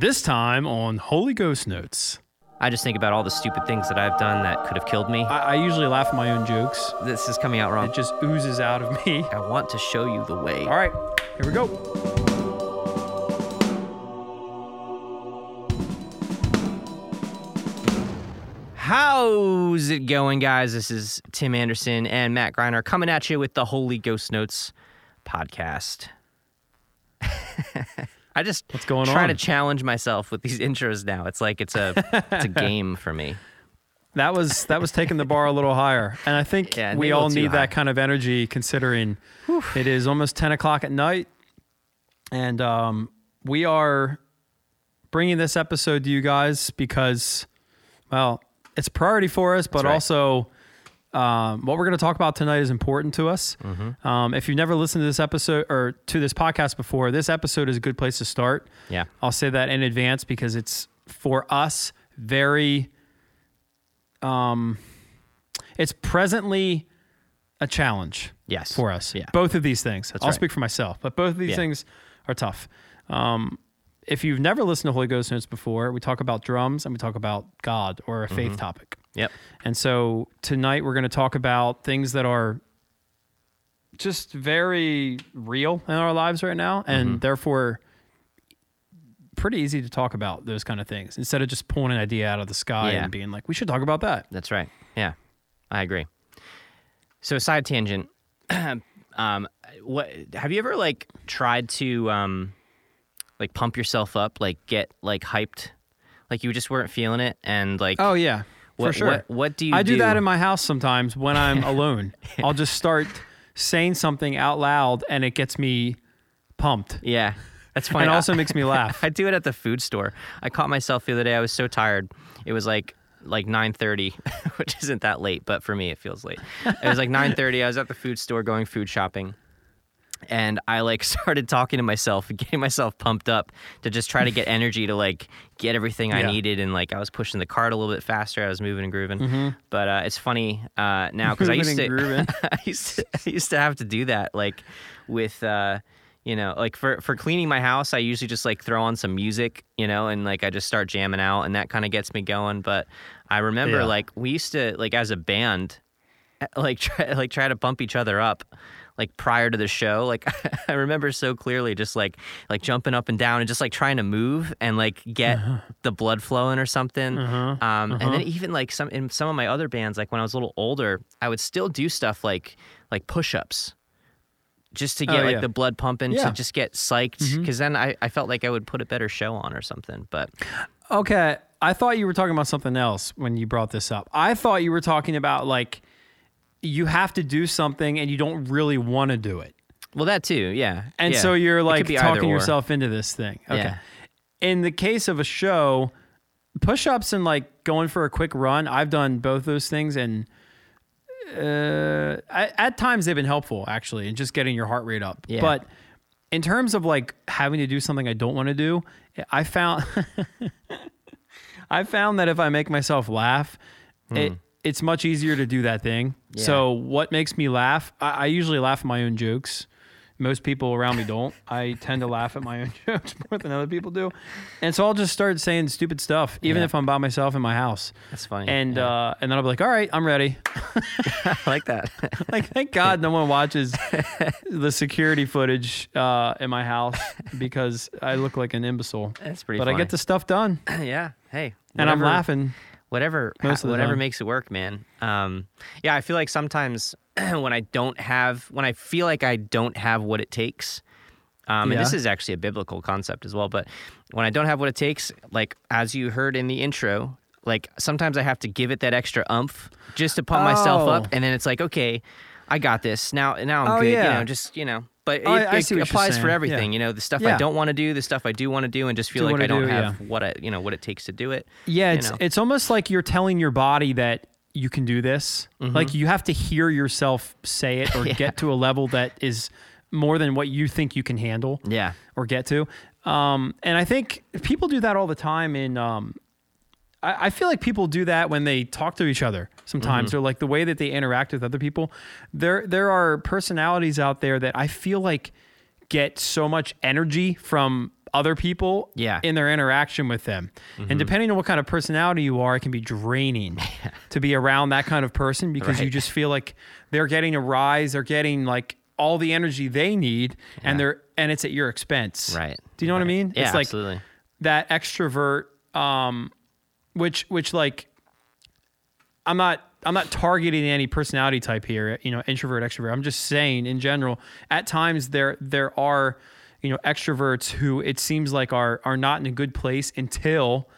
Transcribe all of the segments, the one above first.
This time on Holy Ghost Notes. I just think about all the stupid things that I've done that could have killed me. I, I usually laugh at my own jokes. This is coming out wrong. It just oozes out of me. I want to show you the way. All right, here we go. How's it going, guys? This is Tim Anderson and Matt Greiner coming at you with the Holy Ghost Notes podcast. I just What's going try on? to challenge myself with these intros now. It's like it's a it's a game for me. That was that was taking the bar a little higher, and I think Yeah, we all need high. that kind of energy, considering it is almost ten o'clock at night, and um, we are bringing this episode to you guys because, well, it's a priority for us, but right. also. Um, what we're going to talk about tonight is important to us. Mm-hmm. Um, if you've never listened to this episode or to this podcast before, this episode is a good place to start. Yeah. I'll say that in advance because it's for us very um it's presently a challenge Yes. for us. Yeah. Both of these things. I'll right. speak for myself, but both of these Yeah. things are tough. Um if you've never listened to Holy Ghost Notes before, we talk about drums and we talk about God or a faith topic. Yep. And so tonight we're going to talk about things that are just very real in our lives right now and therefore pretty easy to talk about those kind of things instead of just pulling an idea out of the sky Yeah. and being like we should talk about that. That's right. Yeah, I agree. So side tangent. um, what have you ever like tried to um, like pump yourself up, like get like hyped, like you just weren't feeling it, and like Oh yeah. For sure. What, what do you? I do that in my house sometimes when I'm alone. I'll just start saying something out loud and it gets me pumped. Yeah, that's funny. And I- also makes me laugh. I do it at the food store. I caught myself the other day. I was so tired. It was like like 9:30, which isn't that late, but for me it feels late. It was like 9:30. I was at the food store going food shopping. And I like started talking to myself and getting myself pumped up to just try to get energy to like get everything I Yeah. needed and like I was pushing the cart a little bit faster. I was moving and grooving. But uh, it's funny uh, now because I Mm-hmm. Used to. I used to, I used to have to do that like with uh you know like for for cleaning my house I usually just like throw on some music you know and like I just start jamming out and that kind of gets me going but I remember Yeah. like we used to like as a band like try like try to bump each other up like prior to the show like i remember so clearly just like like jumping up and down and just like trying to move and like get uh-huh. the blood flowing or something uh-huh. um and then uh-huh. even like some in some of my other bands like when i was a little older i would still do stuff like like push-ups just to get Oh, like yeah. the blood pumping Yeah. to just get psyched mm-hmm. because then I, I felt like i would put a better show on or something but Okay. I thought you were talking about something else when you brought this up. I thought you were talking about like you have to do something and you don't really want to do it. well that too yeah And Yeah. so you're like talking yourself into this thing. Okay. Yeah. In the case of a show, push ups and like going for a quick run, I've done both those things and uh, I, at times they've been helpful actually in just getting your heart rate up. Yeah. But in terms of like having to do something I don't want to do, I found I found that if I make myself laugh, it it's much easier to do that thing. Yeah. So what makes me laugh? I, I usually laugh at my own jokes. Most people around me don't. I tend to laugh at my own jokes more than other people do, and so I'll just start saying stupid stuff, even Yeah. if I'm by myself in my house. that's funny And yeah. uh, and then I'll be like, all right, I'm ready. i like that like, thank God no one watches the security footage uh, in my house because I look like an imbecile. That's pretty But I get the stuff done, yeah. Hey. and I'm laughing. Whatever. Whatever time. makes it work, man. Um, yeah, I feel like sometimes when I don't have, when I feel like I don't have what it takes. Um, and this is actually a biblical concept as well. But when I don't have what it takes, like as you heard in the intro, like sometimes I have to give it that extra umph just to pump myself Oh. up, and then it's like, okay, I got this. Now, now I'm Oh, good. You yeah. know, just you know. But Oh, it, I it applies for everything. Yeah. You know, the stuff Yeah. I don't want to do, the stuff I do want to do, and just feel Do like I don't do, have what I, you know, what it takes to do it. Yeah, it's know. it's almost like you're telling your body that you can do this. Like you have to hear yourself say it or get to a level that is more than what you think you can handle Yeah. or get to. Um, and I think people do that all the time in um, I, I feel like people do that when they talk to each other sometimes, or like the way that they interact with other people. There, there are personalities out there that I feel like get so much energy from other people Yeah. in their interaction with them. And depending on what kind of personality you are, it can be draining to be around that kind of person because you just feel like they're getting a rise, they're getting like all the energy they need and they're and it's at your expense. Right. Do you know what I mean? Yeah, it's like absolutely. that extrovert um which which like I'm not I'm not targeting any personality type here, you know, introvert, extrovert. I'm just saying in general, at times there there are, you know, extroverts who it seems like are are not in a good place until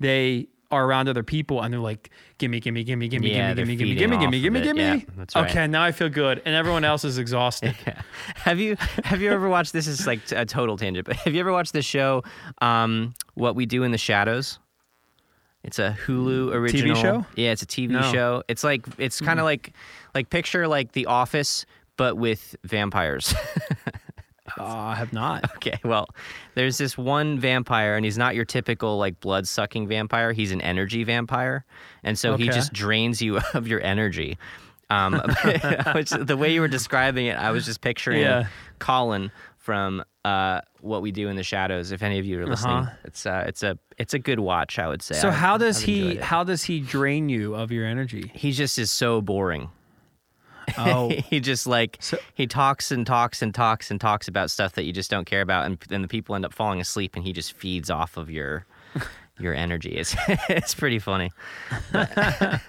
they are around other people and they're like, gimme, gimme, gimme, gimme, Yeah, gimme, gimme, gimme, gimme, gimme, gimme, gimme. Yeah, right. Okay, now I feel good. And everyone else is exhausted. Have you have you ever watched this is like a total tangent, but have you ever watched the show um, What We Do in the Shadows? It's a Hulu original show? Yeah, it's a TV No. show. It's like it's kind of like like picture like The Office but with vampires. Uh, I have not. okay, well, there's this one vampire and he's not your typical like blood-sucking vampire. He's an energy vampire. And so he just drains you of your energy. Um, which, the way you were describing it, I was just picturing Yeah. Colin from uh, What We Do in the Shadows. If any of you are listening, Uh-huh. it's uh, it's a it's a good watch. I would say. So I- how does he how does he drain you of your energy? He just is so boring. Oh, he just like So- he talks and talks and talks and talks about stuff that you just don't care about, and then the people end up falling asleep, and he just feeds off of your your energy. It's it's pretty funny. But,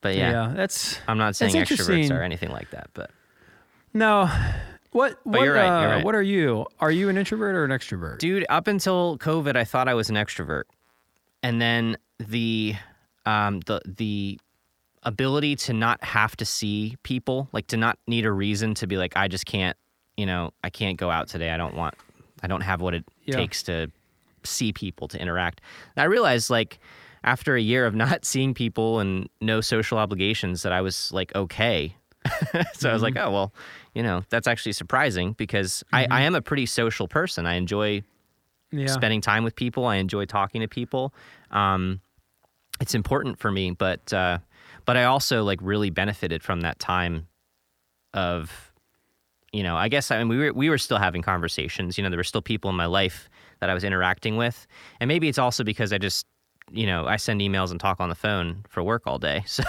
but yeah, yeah, that's I'm not saying extroverts or anything like that, but No. What what you're right, uh, you're right. what are you? Are you an introvert or an extrovert? dude, up until COVID, I thought I was an extrovert, and then the um the the ability to not have to see people, like to not need a reason to be like, I just can't, you know, I can't go out today. I don't want, I don't have what it Yeah. takes to see people to interact. And I realized like after a year of not seeing people and no social obligations that I was like okay. so I was like, Mm-hmm. oh well, you know, that's actually surprising because I, I am a pretty social person. I enjoy yeah. spending time with people. I enjoy talking to people. Um, it's important for me, but uh, but I also like really benefited from that time of, you know, I guess I mean we were we were still having conversations. You know, there were still people in my life that I was interacting with, and maybe it's also because I just. You know, I send emails and talk on the phone for work all day. So,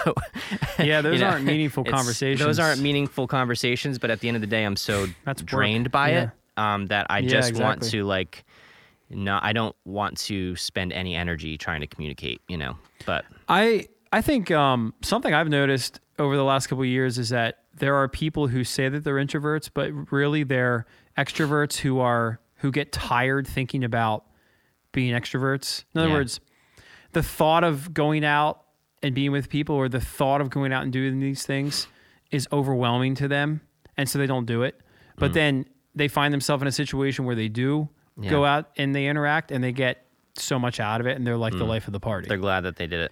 Yeah, those you know, aren't meaningful conversations. Those aren't meaningful conversations, but at the end of the day, I'm so That's work. drained by Yeah. it um, that I Yeah, just want to like no i don't want to spend any energy trying to communicate you know but I I think um, something I've noticed over the last couple of years is that there are people who say that they're introverts, but really they're extroverts who are who get tired thinking about being extroverts. In other Yeah. words, the thought of going out and being with people, or the thought of going out and doing these things, is overwhelming to them, and so they don't do it. But mm. then they find themselves in a situation where they do go out and they interact, and they get so much out of it, and they're like the mm. life of the party. they're glad that they did it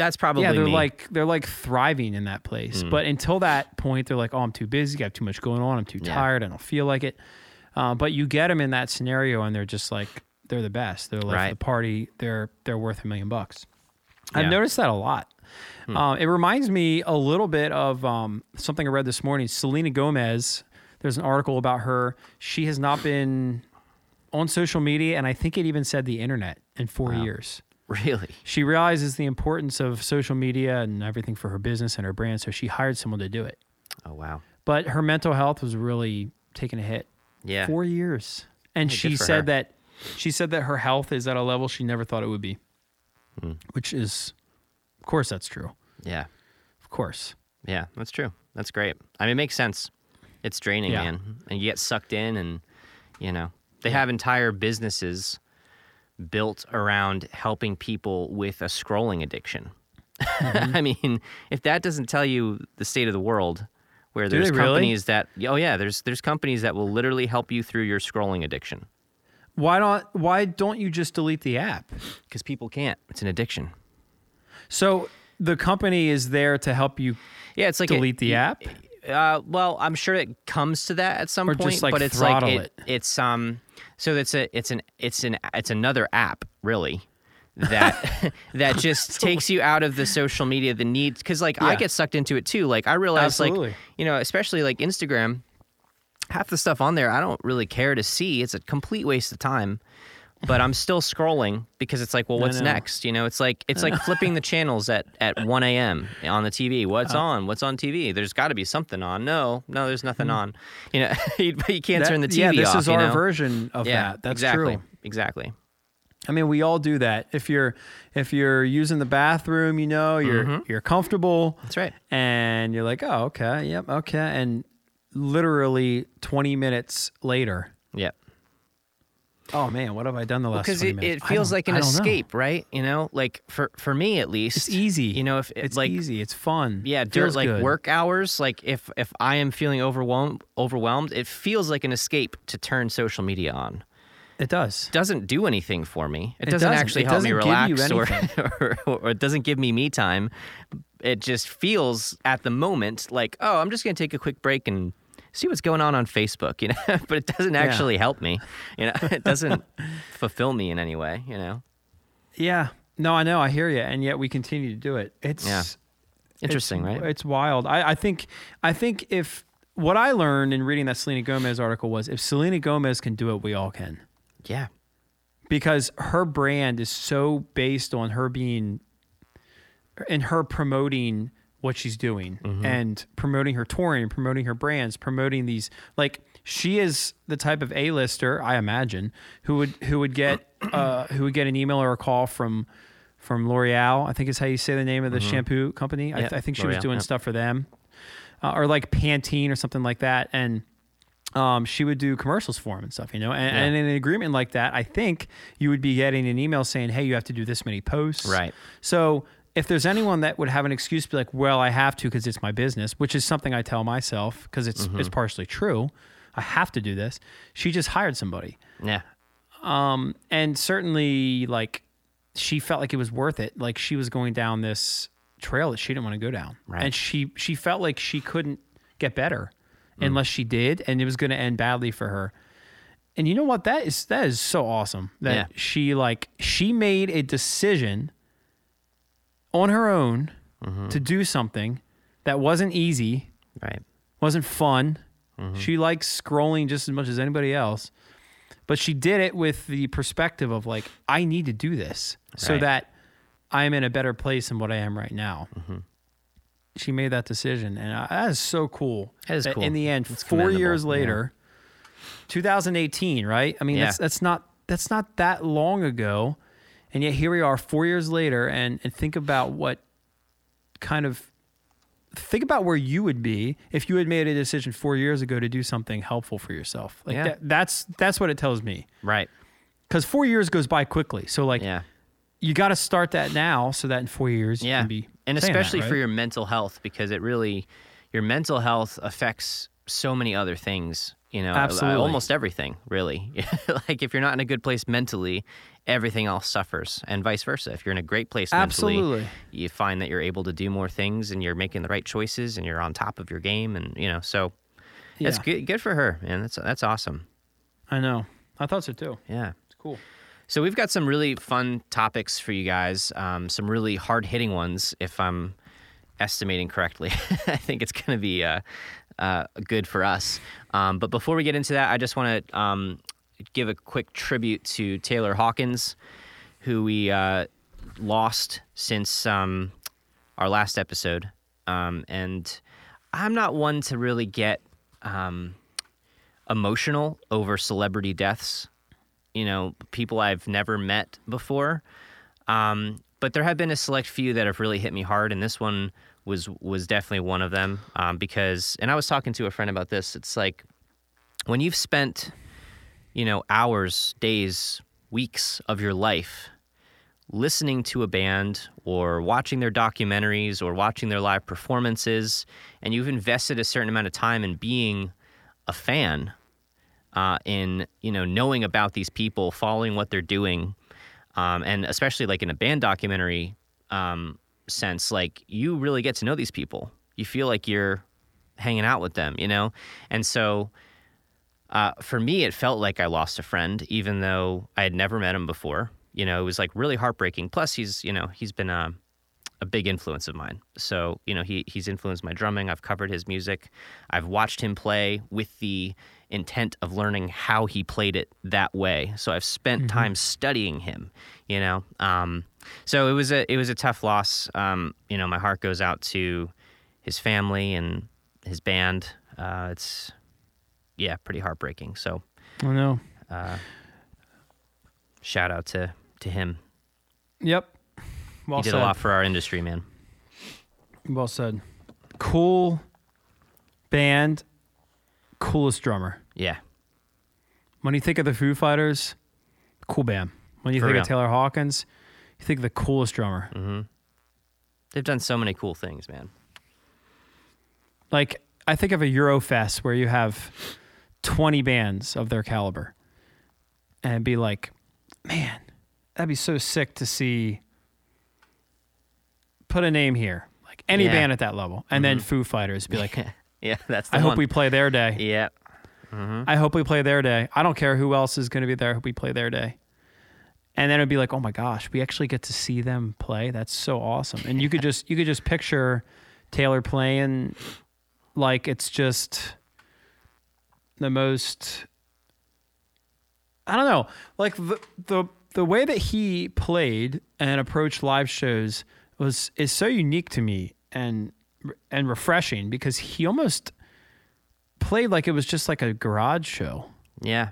that's probably Yeah, they're me. like they're like thriving in that place. Mm. But until that point, they're like, "Oh, I'm too busy. I have too much going on. I'm too Yeah. tired. I don't feel like it." Uh, but you get them in that scenario, and they're just like they're the best. They're like Right. the party. They're they're worth a million bucks. I've Hmm. noticed that a lot. Um, it reminds me a little bit of um, something I read this morning. Selena Gomez. There's an article about her. She has not been on social media, and I think it even said the internet in four years really she realizes the importance of social media and everything for her business and her brand, so she hired someone to do it. oh wow But her mental health was really taking a hit. yeah Four years. And Hey, she said her. that she said that her health is at a level she never thought it would be. Hmm. Which is of course that's true. yeah Of course. yeah that's true that's great i mean it makes sense it's draining Yeah. man and you get sucked in and you know they have entire businesses built around helping people with a scrolling addiction Mm-hmm. i mean if that doesn't tell you the state of the world where Do there's they really? companies that oh yeah there's there's companies that will literally help you through your scrolling addiction Why don't why don't you just delete the app? because people can't it's an addiction So the company is there to help you yeah it's like a- delete the app? Uh, well, I'm sure it comes to that at some Or point, just, like, but it's like it, it. it's um, so it's a it's an it's an it's another app really that that just takes you out of the social media the need because like I get sucked into it too. Like I realize Absolutely. like you know especially like Instagram. Half the stuff on there I don't really care to see. It's a complete waste of time. But I'm still scrolling because it's like, well, what's next? You know, it's like it's like flipping the channels at at 1 a.m. on the TV. What's Uh-huh. on? What's on TV? There's got to be something on. No, no, there's nothing on. You know, you, you can't That- turn the TV yeah, this off. is you our know? version of yeah, that. That's exactly, true. exactly. I mean, we all do that. If you're if you're using the bathroom, you know, you're Mm-hmm. you're comfortable. That's right. And you're like, oh, okay, yep, okay. And literally 20 minutes later, Yeah. oh man, what have I done the last? because 20 it, it feels like an I don't know. escape, right? You know, like for for me at least, It's easy. You know, if it, it's like easy, it's fun. yeah, It during like good. work hours, like if if I am feeling overwhelmed, overwhelmed, it feels like an escape to turn social media on. It does. doesn't do anything for me. It, It doesn't, doesn't. actually It help me doesn't give you relax or, or, or it doesn't give me me time. It just feels at the moment like, oh, I'm just going to take a quick break and see what's going on on Facebook, you know, but it doesn't actually help me. You know, it doesn't fulfill me in any way, you know. Yeah. No, I know. I hear you, and yet we continue to do it. It's Yeah. Interesting, it's, right? It's wild. I, I think. I think if what I learned in reading that Selena Gomez article was if Selena Gomez can do it, we all can. Yeah. because her brand is so based on her being and her promoting what she's doing Mm-hmm. and promoting her touring, promoting her brands, promoting these like she is the type of A-lister, I imagine, who would who would get uh who would get an email or a call from from L'Oreal, I think is how you say the name of the shampoo company. I, th- I think she was doing yep. stuff for them. Uh, or like Pantene or something like that and um, she would do commercials for him and stuff, you know. And, Yeah. and in an agreement like that, I think you would be getting an email saying, "Hey, you have to do this many posts." Right. So if there's anyone that would have an excuse to be like, "Well, I have to because it's my business," which is something I tell myself because it's Mm-hmm. it's partially true. I have to do this. She just hired somebody, Yeah. um, and certainly like she felt like it was worth it. Like she was going down this trail that she didn't want to go down, Right. and she she felt like she couldn't get better Mm. unless she did, and it was going to end badly for her. And you know what? That is that is so awesome that Yeah. she like she made a decision on her own Mm-hmm. to do something that wasn't easy, Right. wasn't fun. Mm-hmm. She likes scrolling just as much as anybody else. But she did it with the perspective of like, I need to do this so that I'm in a better place than what I am right now. Mm-hmm. She made that decision, and uh, that is so cool. That is cool. In the end, four years yeah. later, 2018, right? I mean, Yeah. that's that's not that's not that long ago, and yet here we are, four years later, and and think about what kind of think about where you would be if you had made a decision four years ago to do something helpful for yourself. Like Yeah. that, that's that's what it tells me. Right. Because four years goes by quickly. So like Yeah. you got to start that now so that in four years you Yeah. can be and saying that, especially for your mental health because it really your mental health affects so many other things you know Absolutely. almost everything really like if you're not in a good place mentally everything else suffers and vice versa if you're in a great place mentally Absolutely. you find that you're able to do more things and you're making the right choices and you're on top of your game and you know so that's Yeah. good good for her man that's that's awesome I know. I thought so too. yeah It's cool. so we've got some really fun topics for you guys, um, some really hard hitting ones. If I'm estimating correctly, I think it's going to be uh, uh, good for us. Um, but before we get into that, I just want to um, give a quick tribute to Taylor Hawkins, who we uh, lost since um, our last episode. Um, and I'm not one to really get um, emotional over celebrity deaths you know, people I've never met before. Um, but there have been a select few that have really hit me hard, and this one was was definitely one of them. Um, because, and I was talking to a friend about this. It's like when you've spent, you know, hours, days, weeks of your life listening to a band or watching their documentaries or watching their live performances, and you've invested a certain amount of time in being a fan uh, in you know knowing about these people, following what they're doing, um, and especially like in a band documentary um, sense, like you really get to know these people. You feel like you're hanging out with them, you know, and so. Uh, for me, it felt like I lost a friend, even though I had never met him before. You know, it was like really heartbreaking. Plus, he's you know he's been a a big influence of mine. So, you know, he he's influenced my drumming. I've covered his music. I've watched him play with the intent of learning how he played it that way. So I've spent time studying him, you know. Um, so it was a it was a tough loss. Um, you know, my heart goes out to his family and his band. Uh, it's yeah, pretty heartbreaking. So I know. shout out to to him. Yep. Well he did said. a lot for our industry, man. Well said. Cool band, coolest drummer. Yeah. When you think of the Foo Fighters, cool band. When you For think real. of Taylor Hawkins, you think of the coolest drummer. Mm-hmm. They've done so many cool things, man. Like I think of a Eurofest where you have 20 bands of their caliber, and be like, man, that'd be so sick to see. Put a name here, like any Yeah. band at that level, and then mm-hmm. Foo Fighters be like, yeah, that's the I hope we play their day. Yeah. I hope we play their day. I don't care who else is going to be there. I hope we play their day. And then it'd be like, oh my gosh, we actually get to see them play. That's so awesome. And you could just you could just picture Taylor playing like it's just the most. I don't know, like the the the way that he played and approached live shows was is so unique to me and and refreshing because he almost played like it was just like a garage show. Yeah.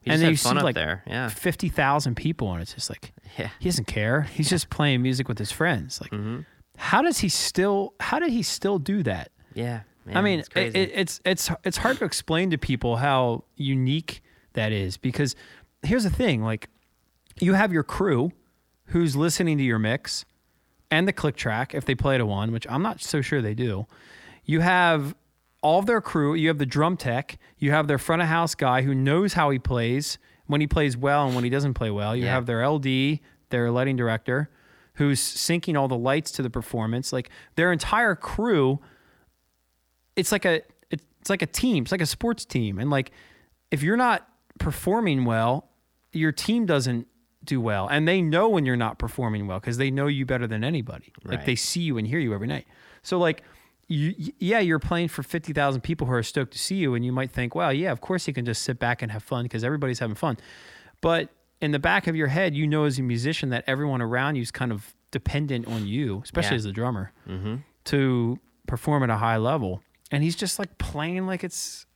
He And then you see, like, there. Yeah. Fifty thousand people, and it's just like Yeah. he doesn't care. He's just playing music with his friends. Like, Mm-hmm. how does he still? How did he still do that? Yeah. I mean, it's it, it, it's it's it's hard to explain to people how unique that is because here's the thing: like, you have your crew who's listening to your mix and the click track if they play to one, which I'm not so sure they do. You have all of their crew. You have the drum tech. You have their front of house guy who knows how he plays when he plays well and when he doesn't play well. You Yeah. have their LD, their lighting director, who's syncing all the lights to the performance. Like their entire crew it's like a it's like a team. It's like a sports team. And like if you're not performing well, your team doesn't do well. And they know when you're not performing well because they know you better than anybody. Like they see you and hear you every night. So like you, yeah, you're playing for 50,000 people who are stoked to see you and you might think, "Well, yeah, of course you can just sit back and have fun because everybody's having fun." But in the back of your head, you know as a musician that everyone around you is kind of dependent on you, especially Yeah. as a drummer, mm-hmm. to perform at a high level. And he's just like playing like it's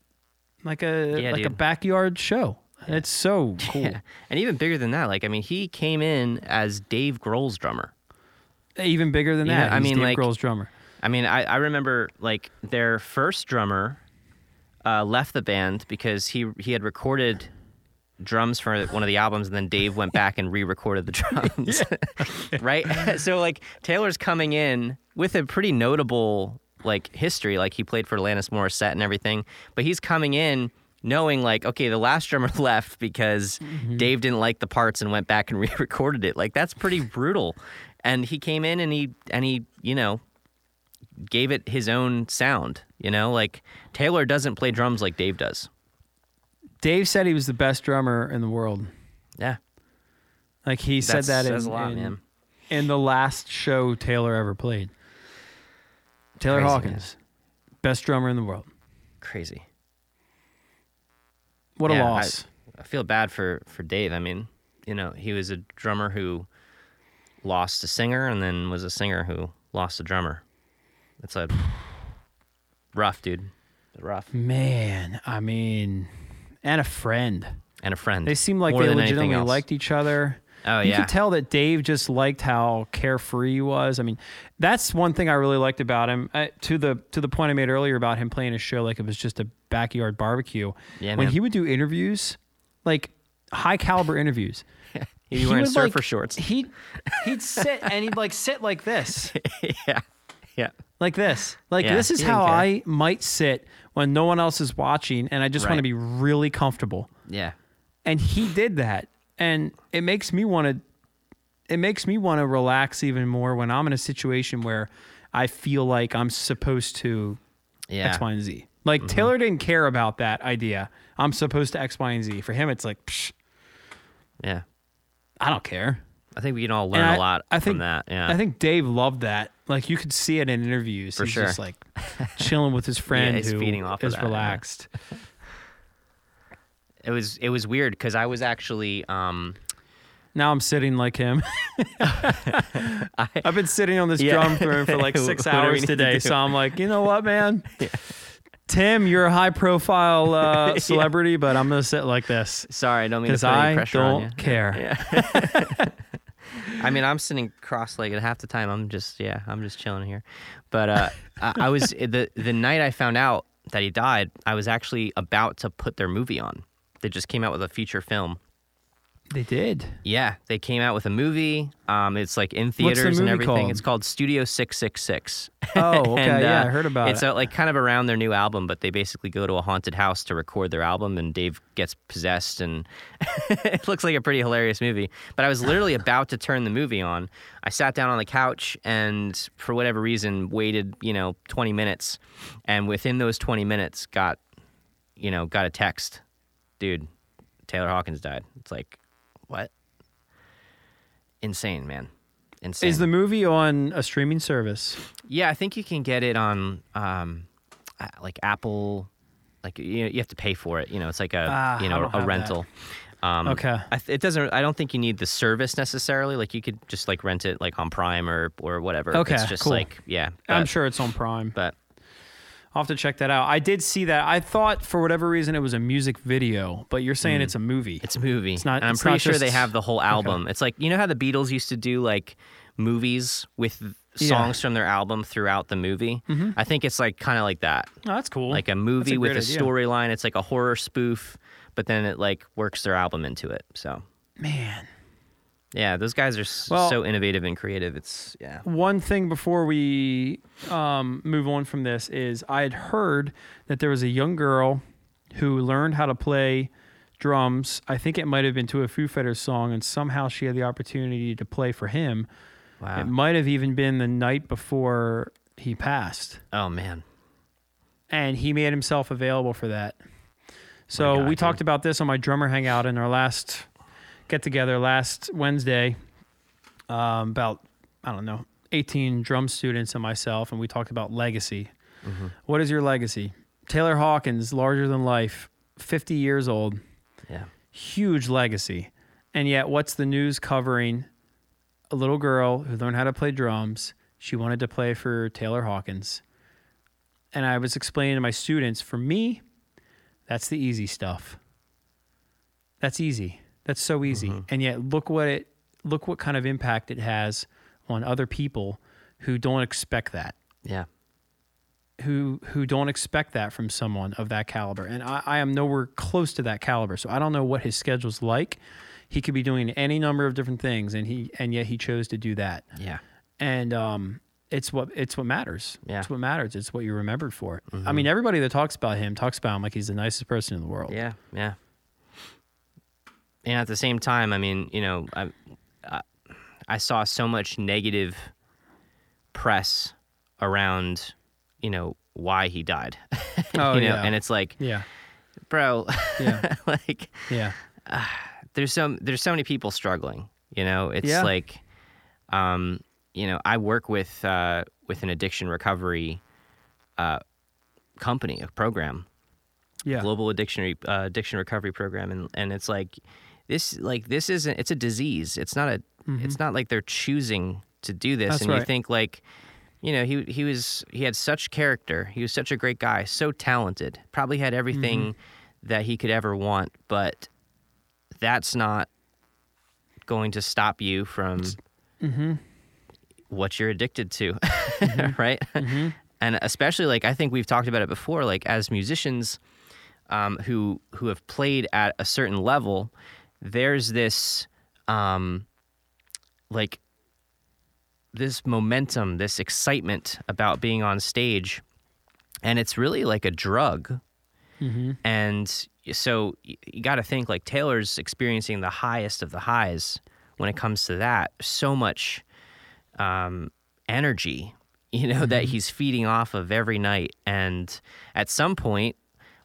like a Yeah, like a backyard show. It's so cool. Yeah. And even bigger than that, like I mean, he came in as Dave Grohl's drummer. Even bigger than Yeah, that. I he's mean, Dave like- Grohl's drummer. I mean, I, I remember like their first drummer uh, left the band because he he had recorded drums for one of the albums, and then Dave went back and re-recorded the drums. right? so like Taylor's coming in with a pretty notable like history. Like he played for Alanis Morissette and everything, but he's coming in knowing like okay the last drummer left because mm-hmm. dave didn't like the parts and went back and re-recorded it like that's pretty brutal and he came in and he and he you know gave it his own sound. You know, like Taylor doesn't play drums like Dave does. Dave said he was the best drummer in the world. Yeah, Like he said that in, a lot, in, man. in the last show Taylor ever played. Taylor Crazy, Hawkins, best drummer in the world. crazy. What Yeah, a I- loss. I feel bad for for Dave. I mean, you know, he was a drummer who lost a singer, and then was a singer who lost a drummer. It's a rough, dude. Rough. Man, I mean, and a friend. And a friend. They seemed like more they than legitimately liked each other. Oh you yeah. You could tell that Dave just liked how carefree he was. I mean, that's one thing I really liked about him. Uh, to the to the point I made earlier about him playing a show like it was just a backyard barbecue. Yeah, when man. he would do interviews, like high caliber interviews, He'd be wearing would, surfer like- shorts. He'd he'd sit and he'd like sit like this, yeah. Yeah. like this, like Yeah, this is how care. I might sit when no one else is watching, and I just want to be really comfortable. Yeah. and he did that and it makes me want to it makes me want to relax even more when i'm in a situation where i feel like i'm supposed to Yeah. X y and z like taylor didn't care about that idea i'm supposed to x y and z for him it's like Psh, Yeah. i don't care I think we can all learn I- a lot I think- from that. Yeah. I think Dave loved that. Like you could see it in interviews. For he's sure. just like chilling with his friend he's who feeding off of is that, yeah. relaxed. it was it was weird because I was actually um Now I'm sitting like him. I've been sitting on this Yeah. drum throne for like six What do we hours today, so I'm like, you know what, man? Tim, you're a high profile uh, celebrity, but I'm gonna sit like this sorry, I don't mean to put any I pressure on don't you. care. I mean, I'm sitting cross-legged half the time. I'm just yeah, I'm just chilling here. But uh, I, I was the the night I found out that he died. I was actually about to put their movie on. They just came out with a feature film. They did. Yeah, they came out with a movie. Um, it's like in What's the theaters and everything. called? It's called Studio Six Six Six. Oh, okay, And, yeah, uh, I heard about it's it. It's like kind of around their new album, but they basically go to a haunted house to record their album, and Dave gets possessed, and it looks like a pretty hilarious movie. But I was literally about to turn the movie on. I sat down on the couch, and for whatever reason, waited you know 20 minutes, and within those 20 minutes, got you know got a text, dude, Taylor Hawkins died. It's like, what? Insane, man. Insane. Is the movie on a streaming service? Yeah, I think you can get it on um, uh, like Apple. Like you, you have to pay for it. You know, it's like a Ah, you know a rental. Um, Okay. I th- it doesn't. I don't think you need the service necessarily. Like you could just like rent it like on Prime or or whatever. Okay, It's just cool. like yeah. I'm sure it's on Prime. But I'll have to check that out. I did see that. I thought for whatever reason it was a music video, but you're saying it's a movie. Mm. it's a movie. It's not- And I'm it's pretty not sure they have the whole album. It's like you know how the Beatles used to do like movies with Yeah. songs from their album throughout the movie. I think it's like kind of like that. oh, that's cool. like a movie a with a storyline. It's like a horror spoof, but then it like works their album into it. So Man. Yeah, those guys are s- Well- so innovative and creative. It's yeah. One thing before we um, move on from this is I had heard that there was a young girl who learned how to play drums. I think it might have been to a Foo Fighters song, and somehow she had the opportunity to play for him. Wow. It might have even been the night before he passed, oh man. and he made himself available for that. So God, we talked about this on my drummer hangout in our last get together last Wednesday. Um, about I don't know, 18 drum students and myself, and we talked about legacy. Mm-hmm. What is your legacy? Taylor Hawkins, larger than life, 50 years old, Yeah. huge legacy. And yet, what's the news covering? A little girl who learned how to play drums. She wanted to play for Taylor Hawkins. And I was explaining to my students, for me, that's the easy stuff. That's easy. That's so easy. And yet look what it look what kind of impact it has on other people who don't expect that Yeah. who who don't expect that from someone of that caliber. And I, I am nowhere close to that caliber. So I don't know what his schedule's like. He could be doing any number of different things and he and yet he chose to do that. Yeah. And um it's what it's what matters. Yeah. It's what matters. It's what you're remembered for. I mean, everybody that talks about him talks about him like he's the nicest person in the world. Yeah. Yeah. And at the same time, I mean, you know, I, I, I saw so much negative press around, you know, why he died. Oh, you know, yeah. and it's like, Yeah. bro, Yeah. like Yeah. there's so there's so many people struggling. You know, it's Yeah. like, um, you know, I work with uh, with an addiction recovery uh, company, a program, Yeah. global addiction uh, addiction recovery program, and and it's like this like this isn't it's a disease. It's not a it's not like they're choosing to do this, Mm-hmm. That's and you think like. You know, he he was he had such character. He was such a great guy, so talented. Probably had everything Mm-hmm. that he could ever want, but that's not going to stop you from Mm-hmm. what you're addicted to, right? Mm-hmm. And especially like I think we've talked about it before, like as musicians um, who who have played at a certain level, there's this um, like this momentum, this excitement about being on stage, and it's really like a drug. Mm-hmm. And so you got to think like Taylor's experiencing the highest of the highs when it comes to that. So much um, energy, you know, that he's feeding off of every night. And at some point,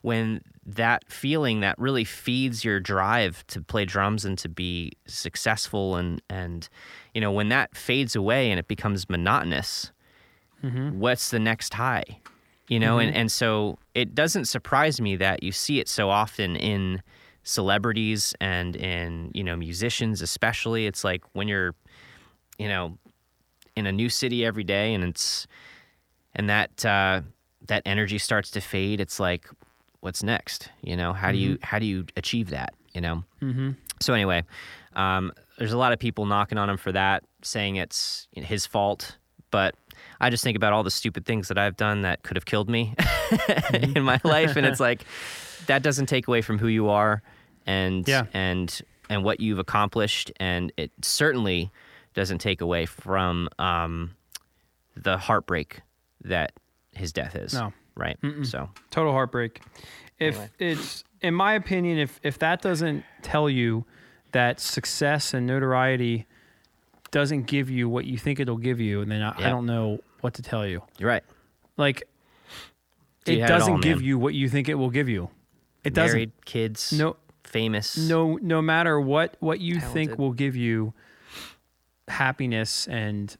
when that feeling that really feeds your drive to play drums and to be successful and and you know when that fades away and it becomes monotonous what's the next high? You know and and so it doesn't surprise me that you see it so often in celebrities and in you know musicians especially. It's like when you're you know in a new city every day and it's and that uh, that energy starts to fade it's like what's next you know how do you how do you achieve that you know mm-hmm. so anyway um, there's a lot of people knocking on him for that saying it's his fault but i just think about all the stupid things that i've done that could have killed me in my life and it's like that doesn't take away from who you are and Yeah. and and what you've accomplished and it certainly doesn't take away from um, the heartbreak that his death is No. Right so Total heartbreak. If Anyway. it's, in my opinion, if if that doesn't tell you that success and notoriety doesn't give you what you think it'll give you, then I, I don't know what to tell you. you're right Like, So it had it all, doesn't give you what you think it will give you. It doesn't. married kids No, famous no, no matter what what you think Talented. will give you happiness and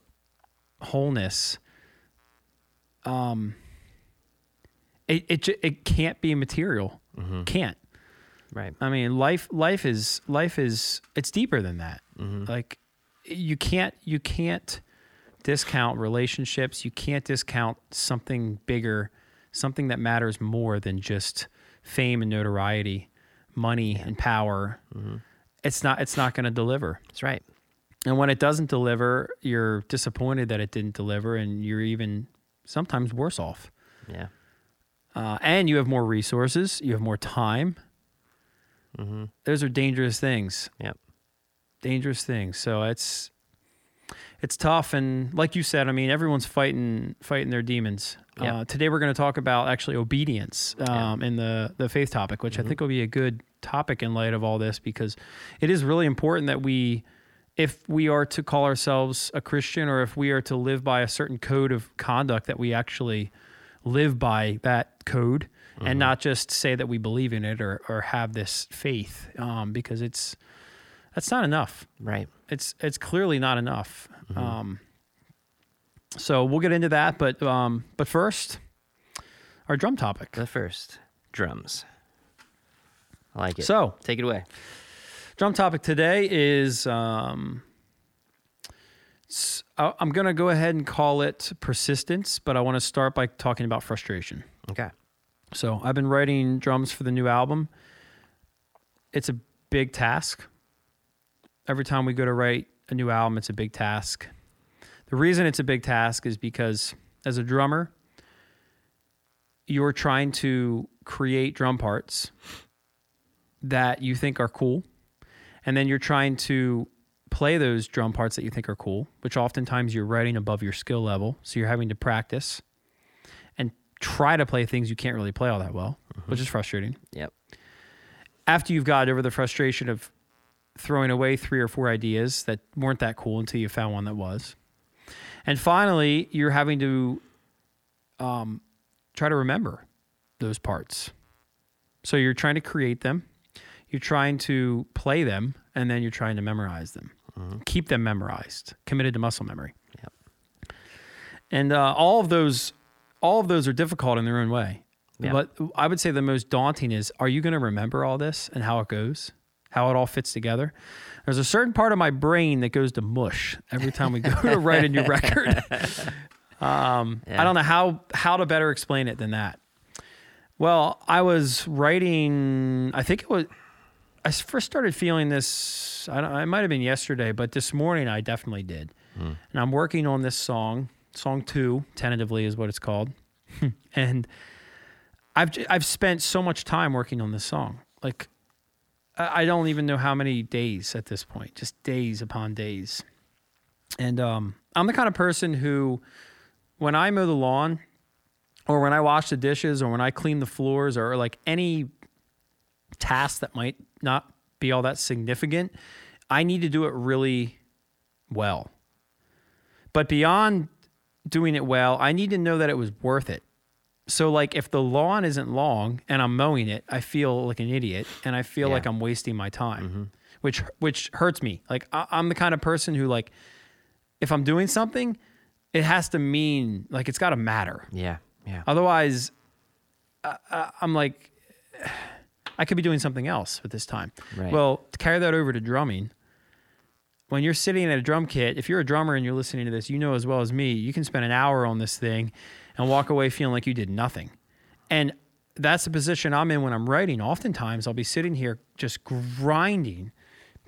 wholeness. Um, it it it can't be material. Mm-hmm. Can't. right I mean, life life is life is it's deeper than that. Mm-hmm. Like you can't you can't discount relationships. You can't discount something bigger, something that matters more than just fame and notoriety, money and power. Mm-hmm. It's not it's not going to deliver. that's right And when it doesn't deliver, you're disappointed that it didn't deliver and you're even sometimes worse off. yeah uh, and you have more resources, you have more time. Mm-hmm. Those are dangerous things. Yep. Dangerous things. So it's it's tough, and like you said, I mean, everyone's fighting fighting their demons. Yep. Uh, today, we're going to talk about actually obedience um, in the the faith topic, which I think will be a good topic in light of all this because it is really important that we. If we are to call ourselves a Christian or if we are to live by a certain code of conduct, that we actually live by that code and not just say that we believe in it or, or have this faith um, because it's that's not enough. Right. It's it's clearly not enough. Um, so we'll get into that but um, but first our drum topic. The first drums. I like it. So take it away. drum topic today is um, I- i'm going to go ahead and call it persistence but i want to start by talking about frustration okay So I've been writing drums for the new album. It's a big task. Every time we go to write a new album, it's a big task. The reason it's a big task is because as a drummer, you're trying to create drum parts that you think are cool. And then you're trying to play those drum parts that you think are cool, which oftentimes you're writing above your skill level. So you're having to practice and try to play things you can't really play all that well, which is frustrating. yep After you've got over the frustration of throwing away three or four ideas that weren't that cool until you found one that was. And finally, you're having to um, try to remember those parts. So you're trying to create them, you're trying to play them, and then you're trying to memorize them. Keep them memorized, committed to muscle memory. Yep. And uh, all of those, all of those are difficult in their own way. Yeah. But I would say the most daunting is: Are you going to remember all this and how it goes, how it all fits together? There's a certain part of my brain that goes to mush every time we go to write a new record. Um, Yeah. I don't know how how to better explain it than that. Well, I was writing. I think it was. I first started feeling this. I don't, might have been yesterday, but this morning I definitely did. And I'm working on this song, song two, tentatively is what it's called. and I've I've spent so much time working on this song. Like I I don't even know how many days at this point, just days upon days. And um, I'm the kind of person who, when I mow the lawn, or when I wash the dishes, or when I clean the floors, or like any task that might not be all that significant, I need to do it really well. But beyond doing it well, I need to know that it was worth it. So like if the lawn isn't long and I'm mowing it, I feel like an idiot and I feel Yeah. like I'm wasting my time, mm-hmm. which which hurts me. Like I, I'm the kind of person who like if I'm doing something, it has to mean like it's got to matter. Yeah. Yeah. Otherwise, I'm like, I could be doing something else at this time. Right. Well, to carry that over to drumming, when you're sitting at a drum kit, if you're a drummer and you're listening to this, you know as well as me, you can spend an hour on this thing and walk away feeling like you did nothing. And that's the position I'm in when I'm writing. Oftentimes, I'll be sitting here just grinding,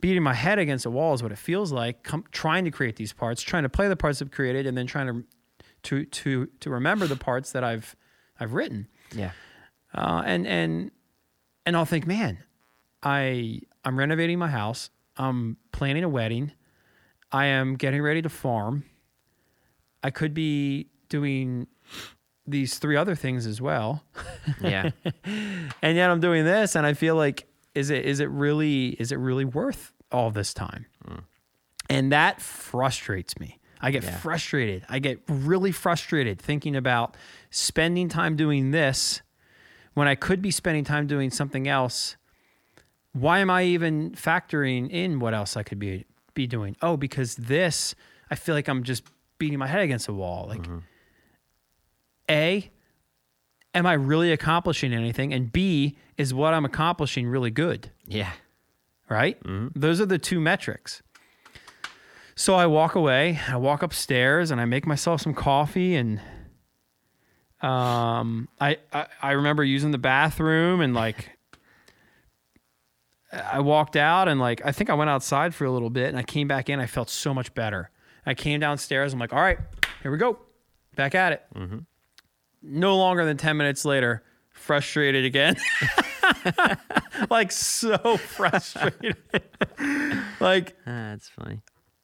beating my head against the wall is what it feels like, com- trying to create these parts, trying to play the parts I've created, and then trying to to to to remember the parts that I've I've written. Yeah. Uh, and and and I'll think, man, I I'm renovating my house. I'm planning a wedding. I am getting ready to farm. I could be doing these three other things as well. Yeah. and yet I'm doing this and I feel like is it is it really is it really worth all this time? Hmm. And that frustrates me. I get Yeah. frustrated. I get really frustrated thinking about spending time doing this when I could be spending time doing something else. Why am I even factoring in what else I could be be doing? Oh, because this I feel like I'm just beating my head against a wall. Like mm-hmm. A, am I really accomplishing anything? And B, is what I'm accomplishing really good? Yeah. Right? Mm-hmm. Those are the two metrics. So I walk away, I walk upstairs and I make myself some coffee and um I, I I remember using the bathroom and like I walked out and like I think I went outside for a little bit and I came back in I felt so much better. I came downstairs I'm like all right, here we go. Back at it. No longer than 10 minutes later, frustrated again. like so frustrated. like Ah, that's funny.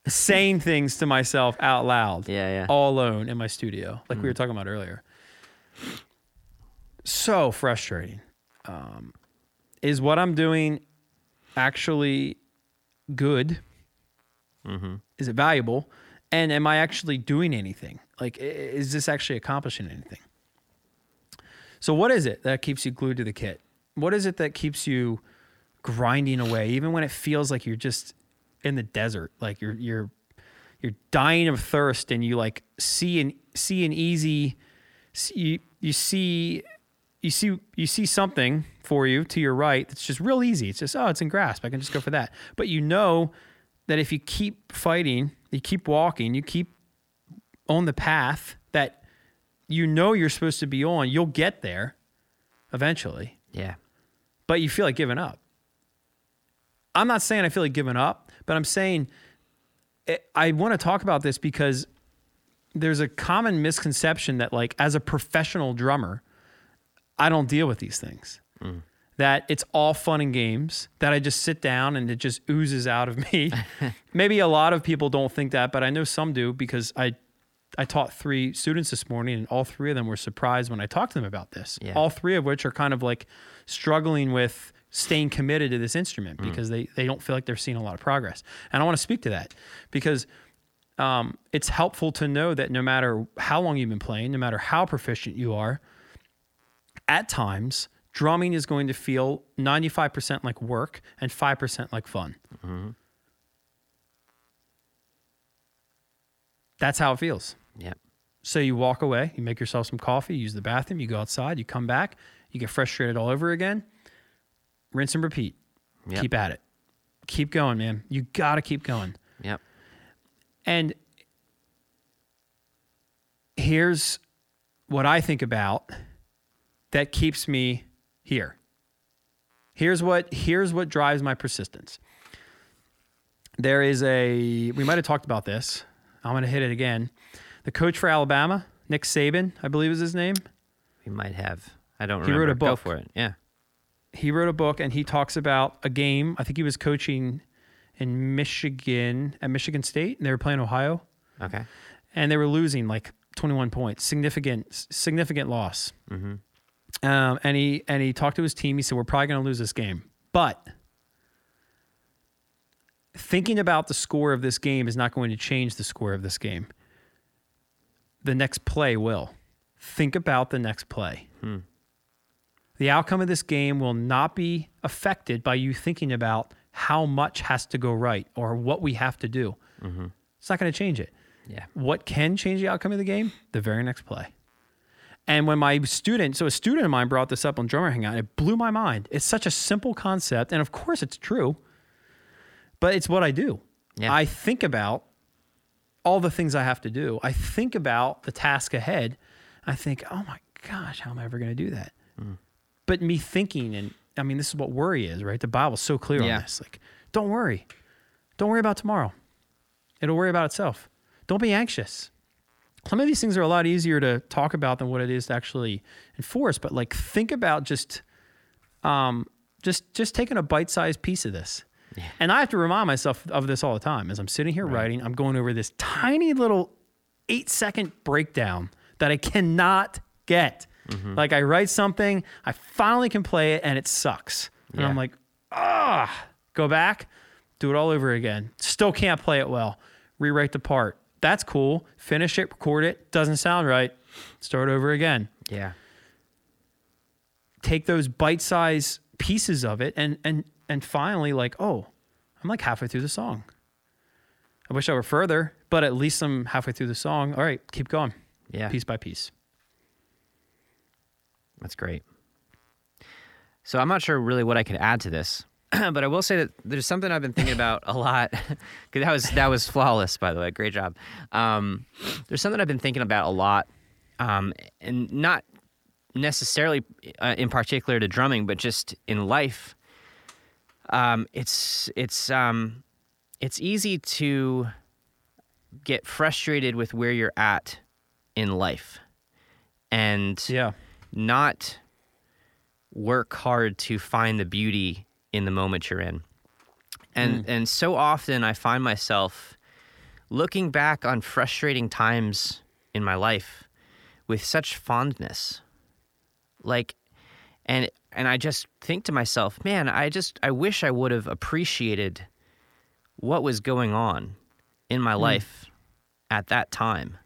saying things to myself out loud. Yeah, yeah. All alone in my studio, like we were talking about earlier. So frustrating. Um, is what I'm doing actually good? Is it valuable? And am I actually doing anything? Like, is this actually accomplishing anything? So, what is it that keeps you glued to the kit? What is it that keeps you grinding away, even when it feels like you're just in the desert, like you're you're you're dying of thirst, and you like see an see an easy, see, you, see you see you see something for you to your right that's just real easy. It's just oh, it's in grasp. I can just go for that. But you know that if you keep fighting, you keep walking, you keep on the path that you know you're supposed to be on, you'll get there eventually. Yeah. But you feel like giving up. I'm not saying I feel like giving up, but I'm saying eh, I- I want to talk about this because there's a common misconception that like as a professional drummer, I don't deal with these things. Mm. That it's all fun and games, that I just sit down and it just oozes out of me. Maybe a lot of people don't think that, but I know some do because I I taught three students this morning and all three of them were surprised when I talked to them about this. Yeah. All three of which are kind of like struggling with staying committed to this instrument mm. because they, they don't feel like they're seeing a lot of progress. And I want to speak to that because um, it's helpful to know that no matter how long you've been playing, no matter how proficient you are, at times drumming is going to feel 95% like work and 5% like fun. That's how it feels. Yep. So you walk away, you make yourself some coffee, you use the bathroom, you go outside, you come back, you get frustrated all over again. Rinse and repeat. Yep. Keep at it. Keep going, man. You got to keep going. Yep. And here's what I think about that keeps me here. Here's what here's what drives my persistence. There is a we might have talked about this. I'm going to hit it again. The coach for Alabama, Nick Saban, I believe is his name. We might have. I don't remember. He wrote a book Go for it. Yeah. He wrote a book and he talks about a game. I think he was coaching in Michigan at Michigan State and they were playing Ohio. Okay. and they were losing like 21 points, significant significant loss. Um, and he and he talked to his team. He said, "We're probably going to lose this game, but thinking about the score of this game is not going to change the score of this game. The next play will. think about the next play. The outcome of this game will not be affected by you thinking about how much has to go right or what we have to do. Mm-hmm. It's not going to change it. Yeah. What can change the outcome of the game? The very next play. And when my student, so a student of mine brought this up on Drummer Hangout, and it blew my mind. It's such a simple concept. And of course it's true, but it's what I do. Yeah. I think about all the things I have to do. I think about the task ahead. I think, oh my gosh, how am I ever going to do that? Mm. But me thinking, and I mean, this is what worry is, right? The Bible's so clear Yeah. on this. Like, don't worry. Don't worry about tomorrow. It'll worry about itself. Don't be anxious. Some of these things are a lot easier to talk about than what it is to actually enforce. But like, think about just, um, just just taking a bite-sized piece of this. And I have to remind myself of this all the time as I'm sitting here writing. I'm going over this tiny little eight-second breakdown that I cannot get. Like I write something, I finally can play it, and it sucks. And I'm like, ah, go back, do it all over again. Still can't play it well. Rewrite the part. That's cool. Finish it, record it. Doesn't sound right. Start over again. Yeah. Take those bite-sized pieces of it and and and finally like, oh, I'm like halfway through the song. I wish I were further, but at least I'm halfway through the song. All right, keep going. Yeah. Piece by piece. That's great. So I'm not sure really what I could add to this, but I will say that there's something I've been thinking about a lot. 'Cause that was that was flawless, by the way. Great job. Um, there's something I've been thinking about a lot, um, and not necessarily uh, in particular to drumming, but just in life. Um, it's it's um, it's easy to get frustrated with where you're at in life, and Yeah. Not work hard to find the beauty in the moment you're in. And and so often I find myself looking back on frustrating times in my life with such fondness. Like and and I just think to myself, man, I just I wish I would have appreciated what was going on in my life at that time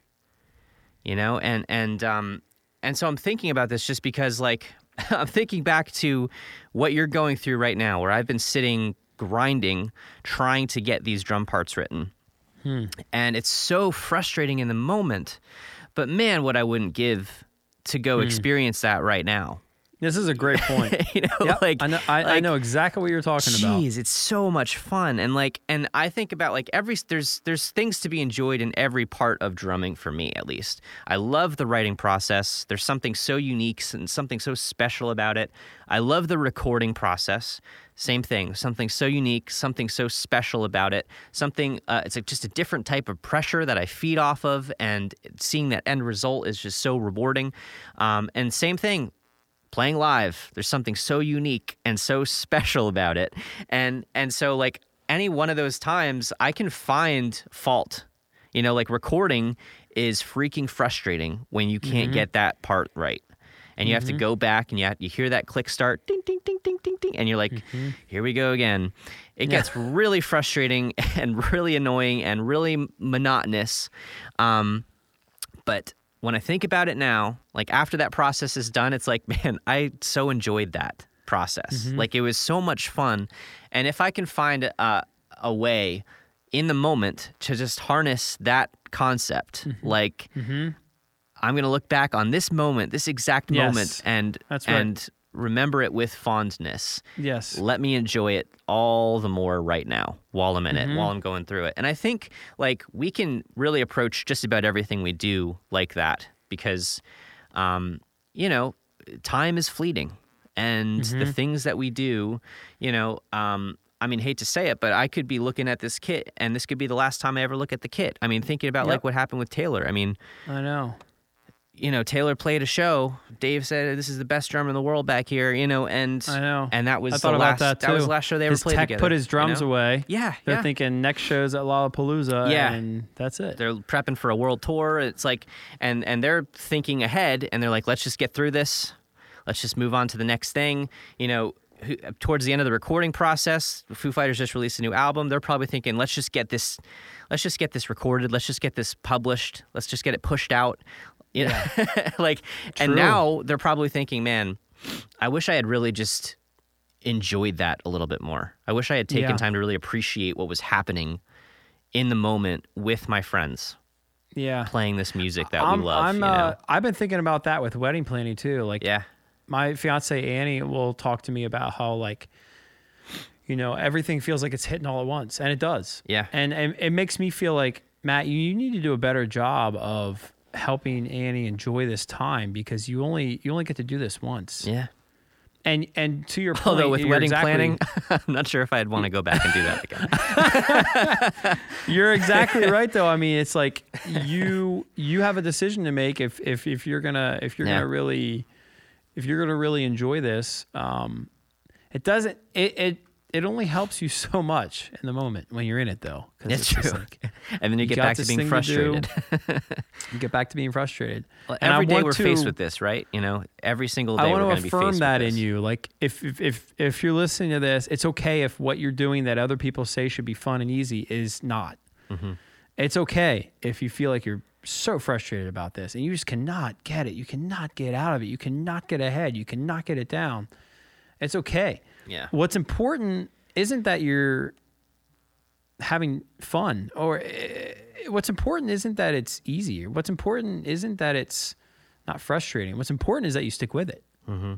you know and and um and so i'm thinking about this just because like i'm thinking back to what you're going through right now where i've been sitting grinding trying to get these drum parts written. Hmm. And it's so frustrating in the moment but man what i wouldn't give to go hmm. experience that right now This is a great point. you know Yep, like I know, I, I know exactly what you're talking about. Jeez, it's so much fun, and like, and I think about like every there's there's things to be enjoyed in every part of drumming for me at least. I love the writing process. There's something so unique and something so special about it. I love the recording process. Same thing, something so unique, something so special about it. Something uh, it's like just a different type of pressure that I feed off of, and seeing that end result is just so rewarding. Um, and same thing, playing live there's something so unique and so special about it. And and so like any one of those times i can find fault. You know like recording is freaking frustrating when you can't mm-hmm. get that part right. And you have to mm-hmm. go back and you have, you hear that click start ding ding ding ding ding ding and you're like mm-hmm. here we go again. It gets really frustrating and really annoying and really monotonous. Um, but when I think about it now, like after that process is done, it's like, man, I so enjoyed that process. Mm-hmm. Like it was so much fun. And if I can find a, a way in the moment to just harness that concept, mm-hmm. like mm-hmm. I'm going to look back on this moment, this exact Yes. moment, and That's right. and remember it with fondness Yes. let me enjoy it all the more right now while I'm in Mm-hmm. it, while I'm going through it. And I think like we can really approach just about everything we do like that because, um, you know, time is fleeting and Mm-hmm. the things that we do, you know, um, I mean, hate to say it, but I could be looking at this kit and this could be the last time I ever look at the kit. I mean, thinking about Yep. like what happened with Taylor. I mean, I know. You know, Taylor played a show. Dave said this is the best drummer in the world back here, you know, and I know. and that was I thought the about last that too. was the last show they ever his played tech together. put his you drums know? away. Yeah, They're yeah. thinking next show's at Lollapalooza. Yeah. And that's it. they're prepping for a world tour. It's like, and and they're thinking ahead, and they're like, let's just get through this. Let's just move on to the next thing. You know, who, towards the end of the recording process, Foo Fighters just released a new album. They're probably thinking, let's just get this, let's just get this recorded. Let's just get this published. Let's just get it pushed out. You know? like, and now they're probably thinking, man, I wish I had really just enjoyed that a little bit more. I wish I had taken Yeah. time to really appreciate what was happening in the moment with my friends Yeah. playing this music that I'm, we love. I'm, you know? uh, I've been thinking about that with wedding planning too. Like, yeah. my fiance Annie will talk to me about how like you know everything feels like it's hitting all at once and it does Yeah. and, and it makes me feel like Matt you, you need to do a better job of helping Annie enjoy this time because you only you only get to do this once Yeah. and and to your point Although with wedding exactly- planning, I'm not sure if I'd want to go back and do that again. You're exactly right, though. I mean, it's like you you have a decision to make if if if you're gonna if you're Yeah. gonna really if you're gonna really enjoy this. Um, it doesn't it it it only helps you so much in the moment when you're in it, though. It's true. like, and then you get back to being to frustrated. you get back to being frustrated. Well, And every day we're to- faced with this, right? You know, every single day I we're want going to affirm faced that in you. Like if, if if if you're listening to this, it's okay if what you're doing that other people say should be fun and easy is not. Mm-hmm. It's okay if you feel like you're so frustrated about this and you just cannot get it. You cannot get out of it. You cannot get ahead. You cannot get it down. It's okay. Yeah. What's important isn't that you're having fun or eh, what's important isn't that it's easy. What's important isn't that it's not frustrating. What's important is that you stick with it. Mm-hmm.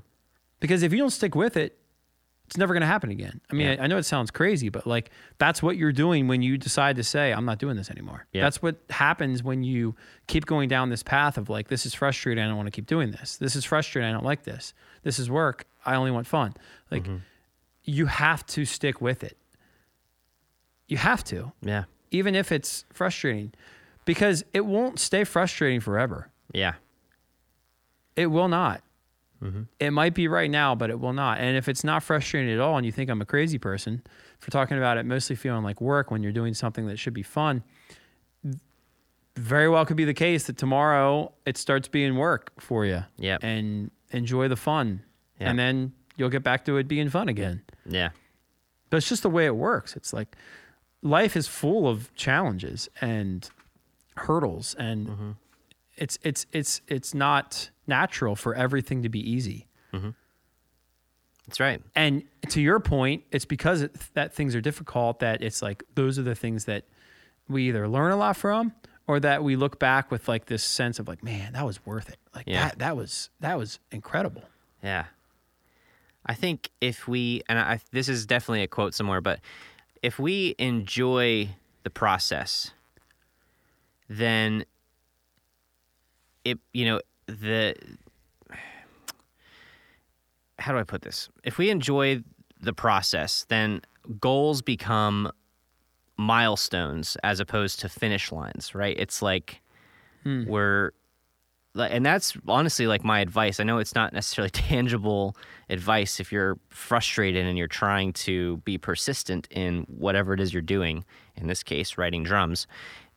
Because if you don't stick with it, it's never going to happen again. I mean, Yeah. I, I know it sounds crazy, but like that's what you're doing when you decide to say, I'm not doing this anymore. Yeah. That's what happens when you keep going down this path of like, this is frustrating. I don't want to keep doing this. This is frustrating. I don't like this. This is work. I only want fun. Like, Mm-hmm. You have to stick with it. You have to, Yeah. even if it's frustrating, because it won't stay frustrating forever. Yeah. It will not. Mm-hmm. It might be right now, but it will not. And if it's not frustrating at all, and you think I'm a crazy person for talking about it mostly feeling like work when you're doing something that should be fun, very well could be the case that tomorrow it starts being work for you. Yeah. And enjoy the fun. Yeah. And then you'll get back to it being fun again. Yeah. But it's just the way it works. It's like life is full of challenges and hurdles and Mm-hmm. it's it's it's it's not natural for everything to be easy. That's right. And to your point, it's because it, that things are difficult that it's like those are the things that we either learn a lot from or that we look back with like this sense of like, man, that was worth it. Like Yeah. that that was that was incredible. Yeah. I think if we, and I, this is definitely a quote somewhere, but if we enjoy the process, then it, you know, the, how do I put this? If we enjoy the process, then goals become milestones as opposed to finish lines, right? It's like hmm. we're, like- and that's honestly like my advice. I know it's not necessarily tangible advice if you're frustrated and you're trying to be persistent in whatever it is you're doing. In this case, writing drums.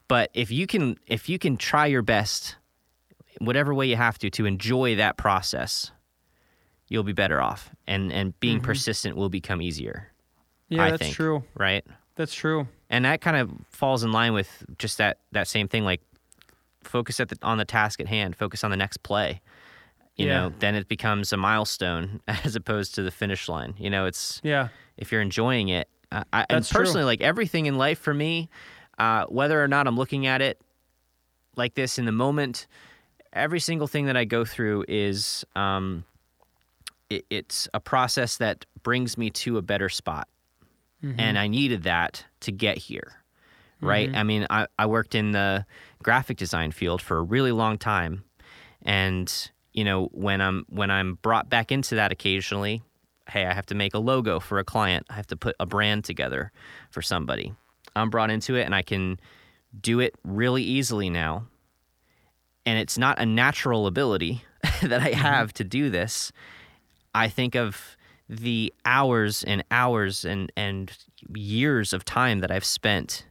But if you can, if you can try your best, whatever way you have to, to enjoy that process, you'll be better off, and and being mm-hmm. persistent will become easier. Yeah, I that's think, true. right? That's true. and that kind of falls in line with just that that same thing like focus at the, on the task at hand focus on the next play you Yeah. know then it becomes a milestone as opposed to the finish line you know it's Yeah. if you're enjoying it uh, I, and That's true. personally like everything in life for me uh, whether or not i'm looking at it like this in the moment every single thing that i go through is um, it, it's a process that brings me to a better spot and I needed that to get here. Right? Mm-hmm. I mean, I, I worked in the graphic design field for a really long time. And, you know, when I'm when I'm brought back into that occasionally, hey, I have to make a logo for a client. I have to put a brand together for somebody. I'm brought into it and I can do it really easily now. And it's not a natural ability that I mm-hmm. have to do this. I think of the hours and hours and, and years of time that I've spent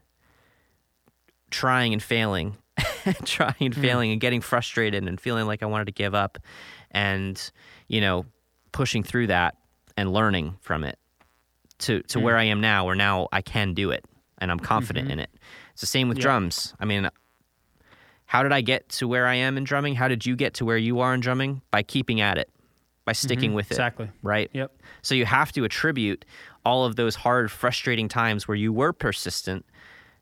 trying and failing, trying and hmm. failing and getting frustrated and feeling like I wanted to give up and, you know, pushing through that and learning from it to, to where hmm. I am now, where now I can do it and I'm confident mm-hmm. in it. It's the same with Yeah. drums. I mean, how did I get to where I am in drumming? How did you get to where you are in drumming? By keeping at it, by mm-hmm. sticking with it. Exactly. Right? Yep. So you have to attribute all of those hard, frustrating times where you were persistent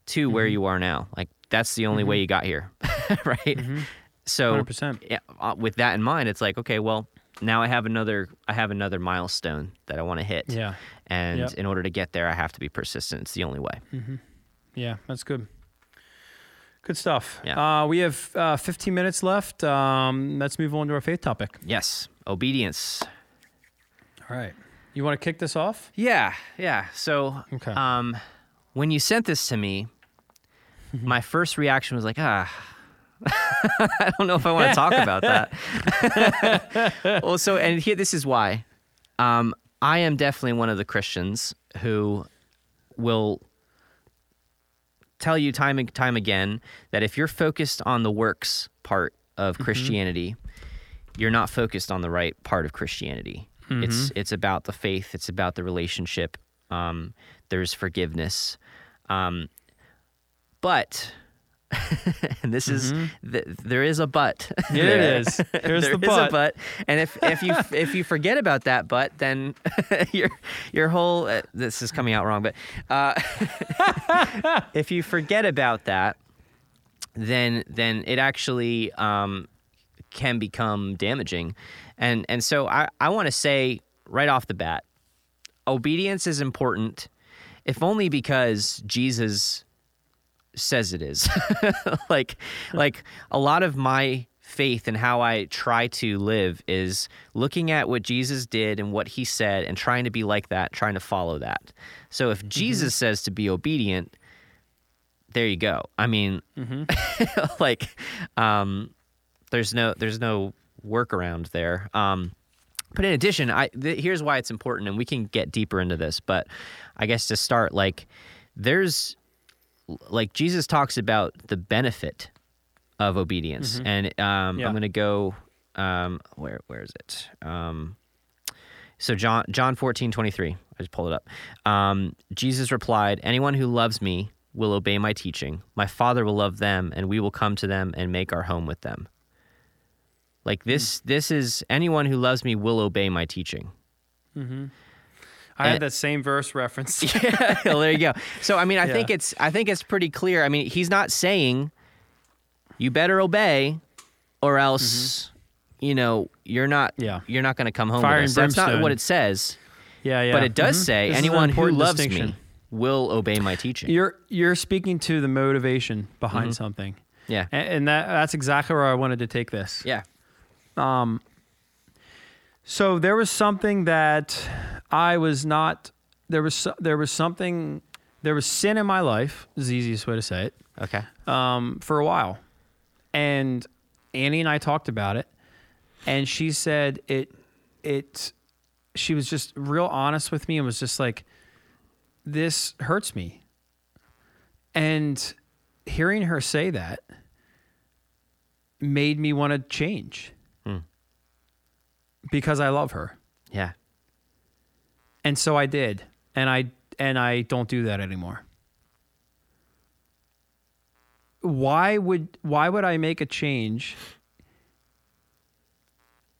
to where you are now. Like that's the only way you got here, right? So 100%. yeah, uh, with that in mind, it's like okay, well, now I have another I have another milestone that I want to hit. Yeah. And Yep. in order to get there, I have to be persistent. It's the only way. Yeah, that's good. Good stuff. Yeah. Uh, we have uh, 15 minutes left. Um, let's move on to our faith topic. Yes, obedience. All right. You want to kick this off? Yeah, yeah. So, Okay. um, when you sent this to me, my first reaction was like, ah, I don't know if I want to talk about that. well, so, and here, this is why. Um, I am definitely one of the Christians who will tell you time and time again that if you're focused on the works part of Christianity, you're not focused on the right part of Christianity. It's it's about the faith. It's about the relationship. Um, there's forgiveness, um, but and this is th- there is a but. Yeah, it there. is. Here's There the is but. a but, and if if you if you forget about that but, then your your whole uh, this is coming out wrong, but uh, if you forget about that, then then it actually um, can become damaging, and and so I I want to say right off the bat, obedience is important, if only because Jesus says it is. like like a lot of my faith and how I try to live is looking at what Jesus did and what he said and trying to be like that, trying to follow that. So if Jesus says to be obedient, there you go. I mean, like, um, there's no there's no workaround there. Um, but in addition, I th- here's why it's important, and we can get deeper into this. But I guess to start, like, there's like Jesus talks about the benefit of obedience, and um, Yeah. I'm going to go um, where where is it? Um, so John John 14, 23. I just pulled it up. Um, Jesus replied, Anyone who loves me will obey my teaching. My Father will love them, and we will come to them and make our home with them. Like this, this is anyone who loves me will obey my teaching. I had that same verse reference. yeah, well, there you go. So I mean, I Yeah. think it's I think it's pretty clear. I mean, he's not saying you better obey, or else you know you're not Mm-hmm. Yeah. you're not going to come home Fire with us. That's not what it says. yeah, yeah. But it does Mhm. say This is an anyone who loves me will obey my teaching. You're you're speaking to the motivation behind Mm-hmm. something, yeah, and, and that that's exactly where I wanted to take this. yeah, Um. So there was something that I was not. There was there was something. There was sin in my life. Is the easiest way to say it. okay, um, for a while, and Annie and I talked about it, and she said it it. She was just real honest with me and was just like, "This hurts me," and hearing her say that made me want to change Hmm. because I love her. yeah, And so I did. And I and I don't do that anymore. Why would why would I make a change?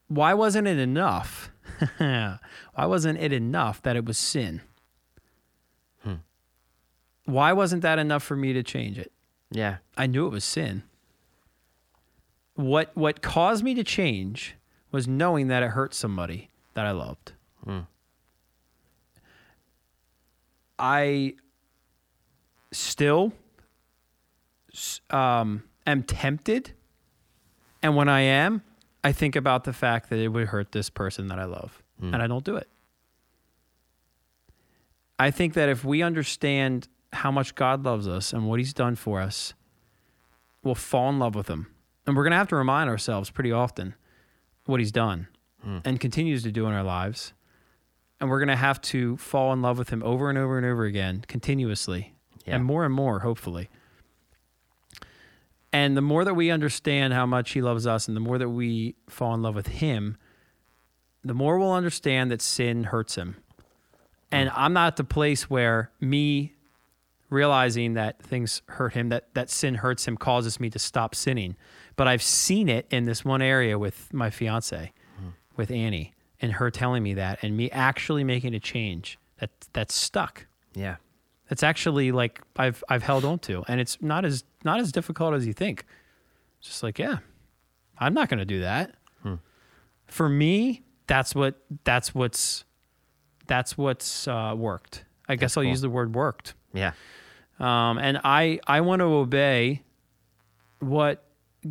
Why wasn't it enough? why wasn't it enough that it was sin? Hmm. Why wasn't that enough for me to change it? yeah, I knew it was sin. What what caused me to change was knowing that it hurt somebody that I loved. Hmm. I still um, am tempted, and when I am, I think about the fact that it would hurt this person that I love, and I don't do it. I think that if we understand how much God loves us and what He's done for us, we'll fall in love with Him. And we're going to have to remind ourselves pretty often what He's done and continues to do in our lives. And we're going to have to fall in love with Him over and over and over again, continuously, Yeah. and more and more, hopefully. And the more that we understand how much He loves us and the more that we fall in love with Him, the more we'll understand that sin hurts Him. And hmm. I'm not at the place where me realizing that things hurt him, that that sin hurts him, causes me to stop sinning. But I've seen it in this one area with my fiance, hmm. with Annie, and her telling me that, and me actually making a change that that's stuck. Yeah. That's actually like I've I've held on to, and it's not as not as difficult as you think. It's just like, yeah, I'm not going to do that. For me, that's what that's what's that's what's uh, worked. I guess I'll cool. use the word worked. Yeah. Um, and I I want to obey what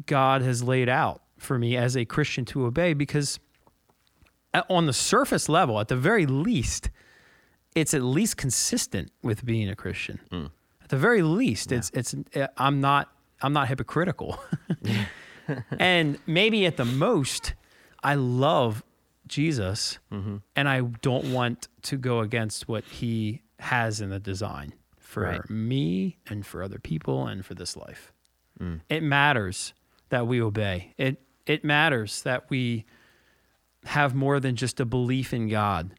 God has laid out for me as a Christian to obey because on the surface level, at the very least, it's at least consistent with being a Christian. Hmm. At the very least, it's it's uh, I'm not I'm not hypocritical. and maybe at the most, I love Jesus mm-hmm. and I don't want to go against what he has in the design for Right. me and for other people and for this life. Mm. It matters that we obey. It it matters that we have more than just a belief in God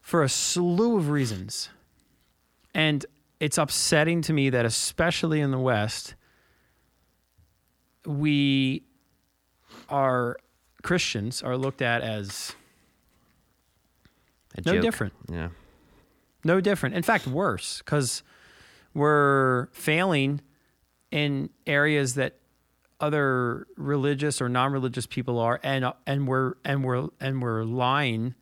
for a slew of reasons. And it's upsetting to me that especially in the West we are Christians are looked at as no different. Yeah. No different. In fact, worse because we're failing in areas that other religious or non-religious people are, and and we're and we're and we're lying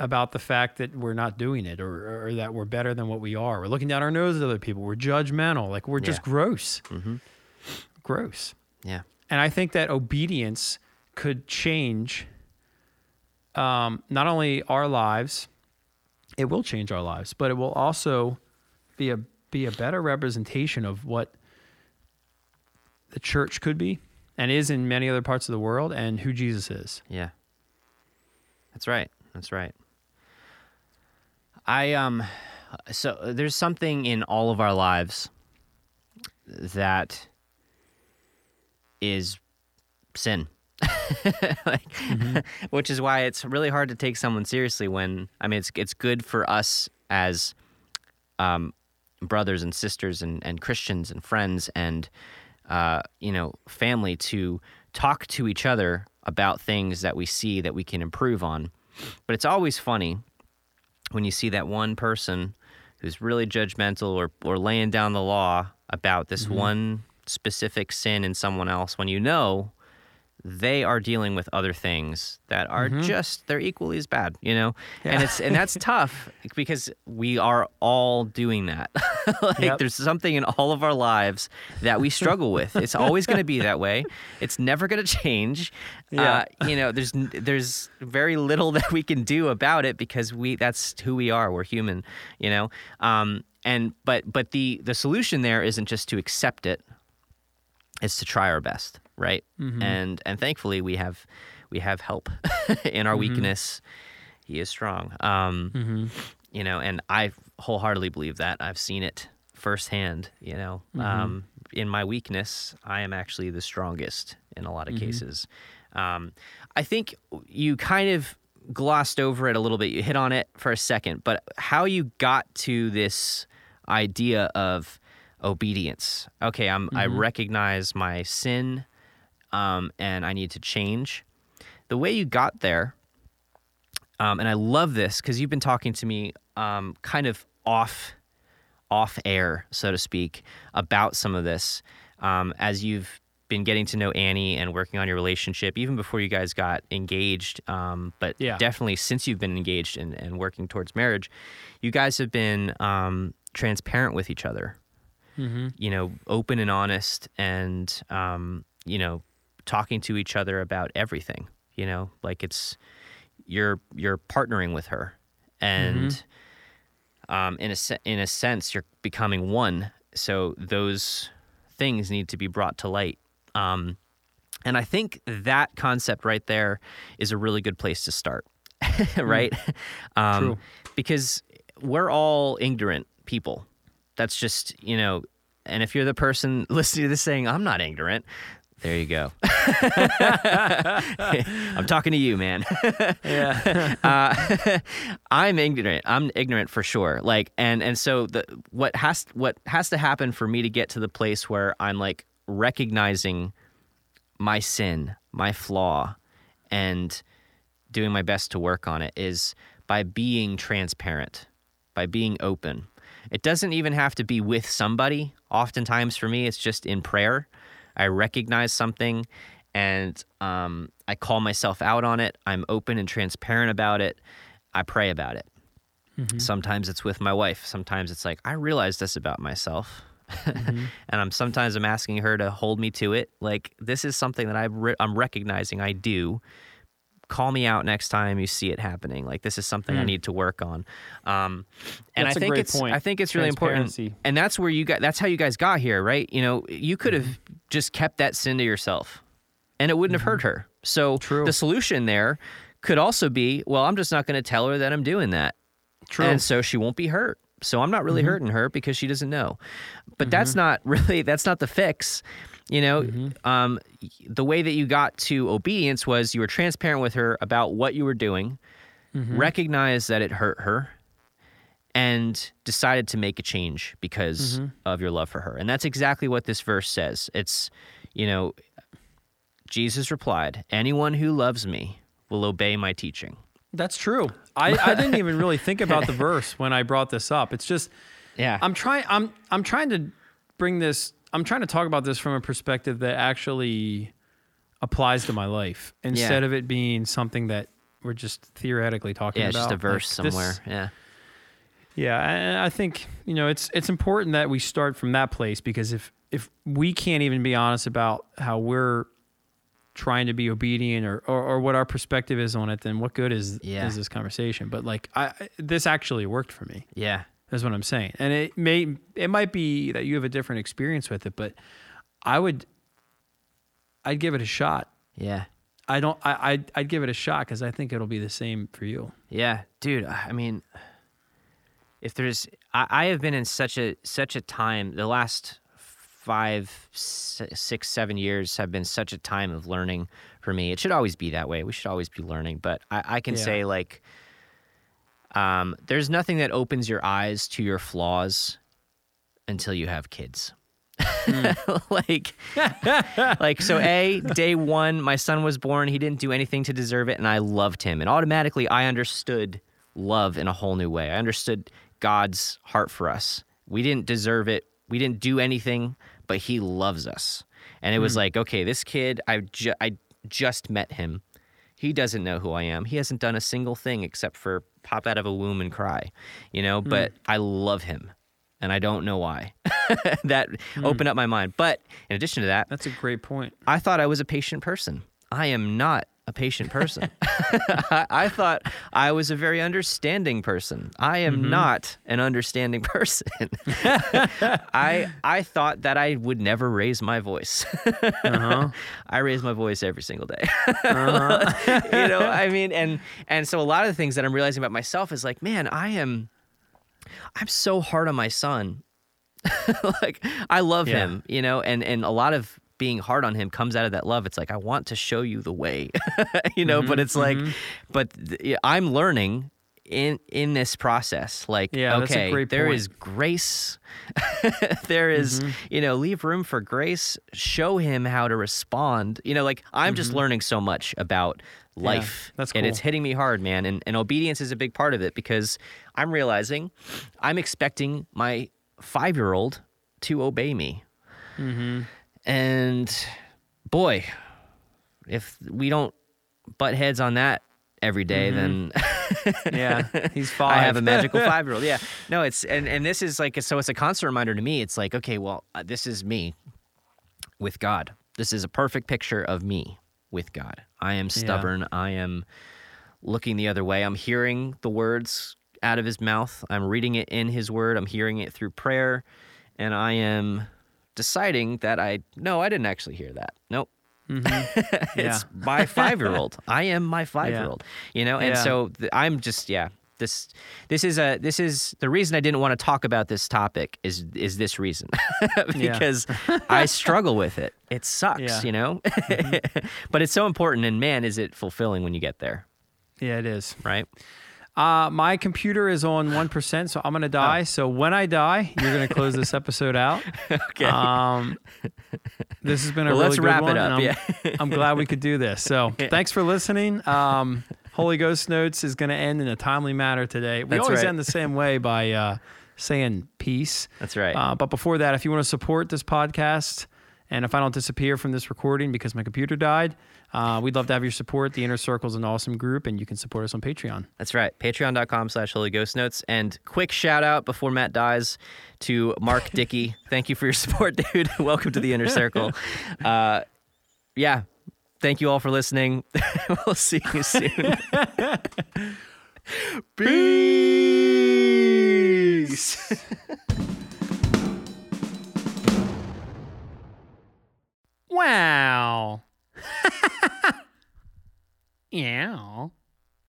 about the fact that we're not doing it or, or that we're better than what we are. We're looking down our nose at other people. We're judgmental. Like we're just Yeah. gross. Gross. Yeah. And I think that obedience could change um, not only our lives, it will change our lives, but it will also be a be a better representation of what the church could be and is in many other parts of the world and who Jesus is. Yeah. That's right. That's right. I um so there's something in all of our lives that is sin. like, which is why it's really hard to take someone seriously when I mean it's it's good for us as um, brothers and sisters and, and Christians and friends and uh, you know family to talk to each other about things that we see that we can improve on. But it's always funny when you see that one person who's really judgmental or, or laying down the law about this one specific sin in someone else when you know they are dealing with other things that are just they're equally as bad you know? And it's and that's tough because we are all doing that. Like Yep. there's something in all of our lives that we struggle with. It's always going to be that way. It's never going to change. Yeah. uh, you know there's there's very little that we can do about it because we that's who we are. We're human you know? Um and but but the the solution there isn't just to accept it. It's to try our best right? And and thankfully we have we have help in our weakness. He is strong. Um you know and i wholeheartedly believe that. I've seen it firsthand you know. Um in my weakness i am actually the strongest in a lot of cases. Um i think you kind of glossed over it a little bit. You hit on it for a second but how you got to this idea of obedience. Okay i'm i recognize my sin um, and I need to change. The way you got there, um, and I love this because you've been talking to me um, kind of off off air, so to speak, about some of this um, as you've been getting to know Annie and working on your relationship, even before you guys got engaged. Um, but Yeah. definitely since you've been engaged and, and working towards marriage, you guys have been um, transparent with each other you know, open and honest and, um, you know, talking to each other about everything, you know, like it's, you're, you're partnering with her and, um, in a, se- in a sense, you're becoming one. So those things need to be brought to light. Um, and I think that concept right there is a really good place to start, right? Um, True. Because we're all ignorant people. That's just, you know, and if you're the person listening to this saying, I'm not ignorant, There you go. I'm talking to you, man. Yeah. uh, I'm ignorant. I'm ignorant for sure. Like, and and so the what has what has to happen for me to get to the place where I'm like recognizing my sin, my flaw, and doing my best to work on it is by being transparent, by being open. It doesn't even have to be with somebody. Oftentimes for me, it's just in prayer. I recognize something and um, I call myself out on it. I'm open and transparent about it. I pray about it. Sometimes it's with my wife. Sometimes it's like, I realize this about myself. and I'm sometimes I'm asking her to hold me to it. Like this is something that I re- I'm recognizing I do. Call me out next time you see it happening. Like this is something I need to work on. Um, and That's I a think great it's point. I think it's really important. And that's where you got. That's how you guys got here, right? You know, you could have just kept that sin to yourself, and it wouldn't have hurt her. So True. the solution there could also be, well, I'm just not going to tell her that I'm doing that. True. And so she won't be hurt. So I'm not really Mm-hmm. hurting her because she doesn't know. But that's not really that's not the fix. You know, Mm-hmm. um, the way that you got to obedience was you were transparent with her about what you were doing, Mm-hmm. recognized that it hurt her, and decided to make a change because Mm-hmm. of your love for her. And that's exactly what this verse says. It's, you know, Jesus replied, Anyone who loves me will obey my teaching. That's true. I, I didn't even really think about the verse when I brought this up. It's just Yeah. I'm trying I'm I'm trying to bring this I'm trying to talk about this from a perspective that actually applies to my life instead of it being something that we're just theoretically talking about. yeah, just a verse Like, this- somewhere. yeah. Yeah, and I think you know it's it's important that we start from that place because if if we can't even be honest about how we're trying to be obedient or, or, or what our perspective is on it, then what good is Yeah. is this conversation? But like, I I- this actually worked for me. Yeah. That's what I'm saying, and it may it might be that you have a different experience with it, but I would I'd give it a shot. Yeah. I don't I I'd, I'd give it a shot because I think it'll be the same for you. Yeah, dude. I mean, if there's, I, I have been in such a such a time. The last five, six, seven years have been such a time of learning for me. It should always be that way. We should always be learning. But I, I can Yeah. say like, um, there's nothing that opens your eyes to your flaws until you have kids. like like so a day one my son was born he didn't do anything to deserve it and i loved him. And automatically i understood love in a whole new way. I understood god's heart for us. We didn't deserve it. We didn't do anything but he loves us. And it was like okay this kid i ju- i just met him he doesn't know who I am. He hasn't done a single thing except for pop out of a womb and cry, you know, hmm. but I love him and I don't know why. that hmm. opened up my mind. But in addition to that, That's a great point. I thought I was a patient person. I am not a patient person. I, I thought I was a very understanding person. I am not an understanding person. I I thought that I would never raise my voice. Uh-huh. I raise my voice every single day. you know, I mean, and and so a lot of the things that I'm realizing about myself is like, man, I am, I'm so hard on my son. like I love Yeah. him, you know, and and a lot of being hard on him comes out of that love. It's like I want to show you the way, you know, Mm-hmm, but it's like, but th- I'm learning in in this process like Yeah, okay there is grace there is, Mm-hmm. you know leave room for grace show him how to respond you know like i'm just learning so much about life Mm-hmm. that's and it's hitting me hard man and, and obedience is a big part of it because i'm realizing i'm expecting my five-year-old to obey me Mm-hmm. And boy if we don't butt heads on that every day, then Yeah, he's Mm-hmm. five. I have a magical five year old. Yeah. No, it's and and this is like so it's a constant reminder to me. It's like okay, well, uh, this is me with God. This is a perfect picture of me with God. I am stubborn. I am looking the other way. I'm hearing the words out of his mouth. I'm reading it in his word. I'm hearing it through prayer, and I am deciding that I no, I didn't actually hear that. Nope. Mm-hmm. yeah. it's my five year old. I am my five year old. You know, and Yeah. so th- I'm just yeah. this this is a this is the reason I didn't want to talk about this topic is is this reason because I struggle with it. It sucks, Yeah. you know. Mm-hmm. but it's so important, and man, is it fulfilling when you get there, Yeah, it is. right? Uh, my computer is on 1%, so I'm going to die. Oh. So when I die, you're going to close this episode out. Okay. Um, this has been a Well, really let's good wrap it one, up, I'm, yeah. I'm glad we could do this. So thanks for listening. Um, Holy Ghost Notes is going to end in a timely manner today. We That's always right. end the same way by uh, saying peace. That's right. Uh, but before that, if you want to support this podcast, and if I don't disappear from this recording because my computer died, uh, we'd love to have your support. The Inner Circle is an awesome group, and you can support us on Patreon. That's right. Patreon.com slash Holy Ghost Notes. And quick shout out before Matt dies to Mark Dickey. Thank you for your support, dude. Welcome to the inner circle. Uh, yeah. Thank you all for listening. we'll see you soon. Peace. Wow. yeah.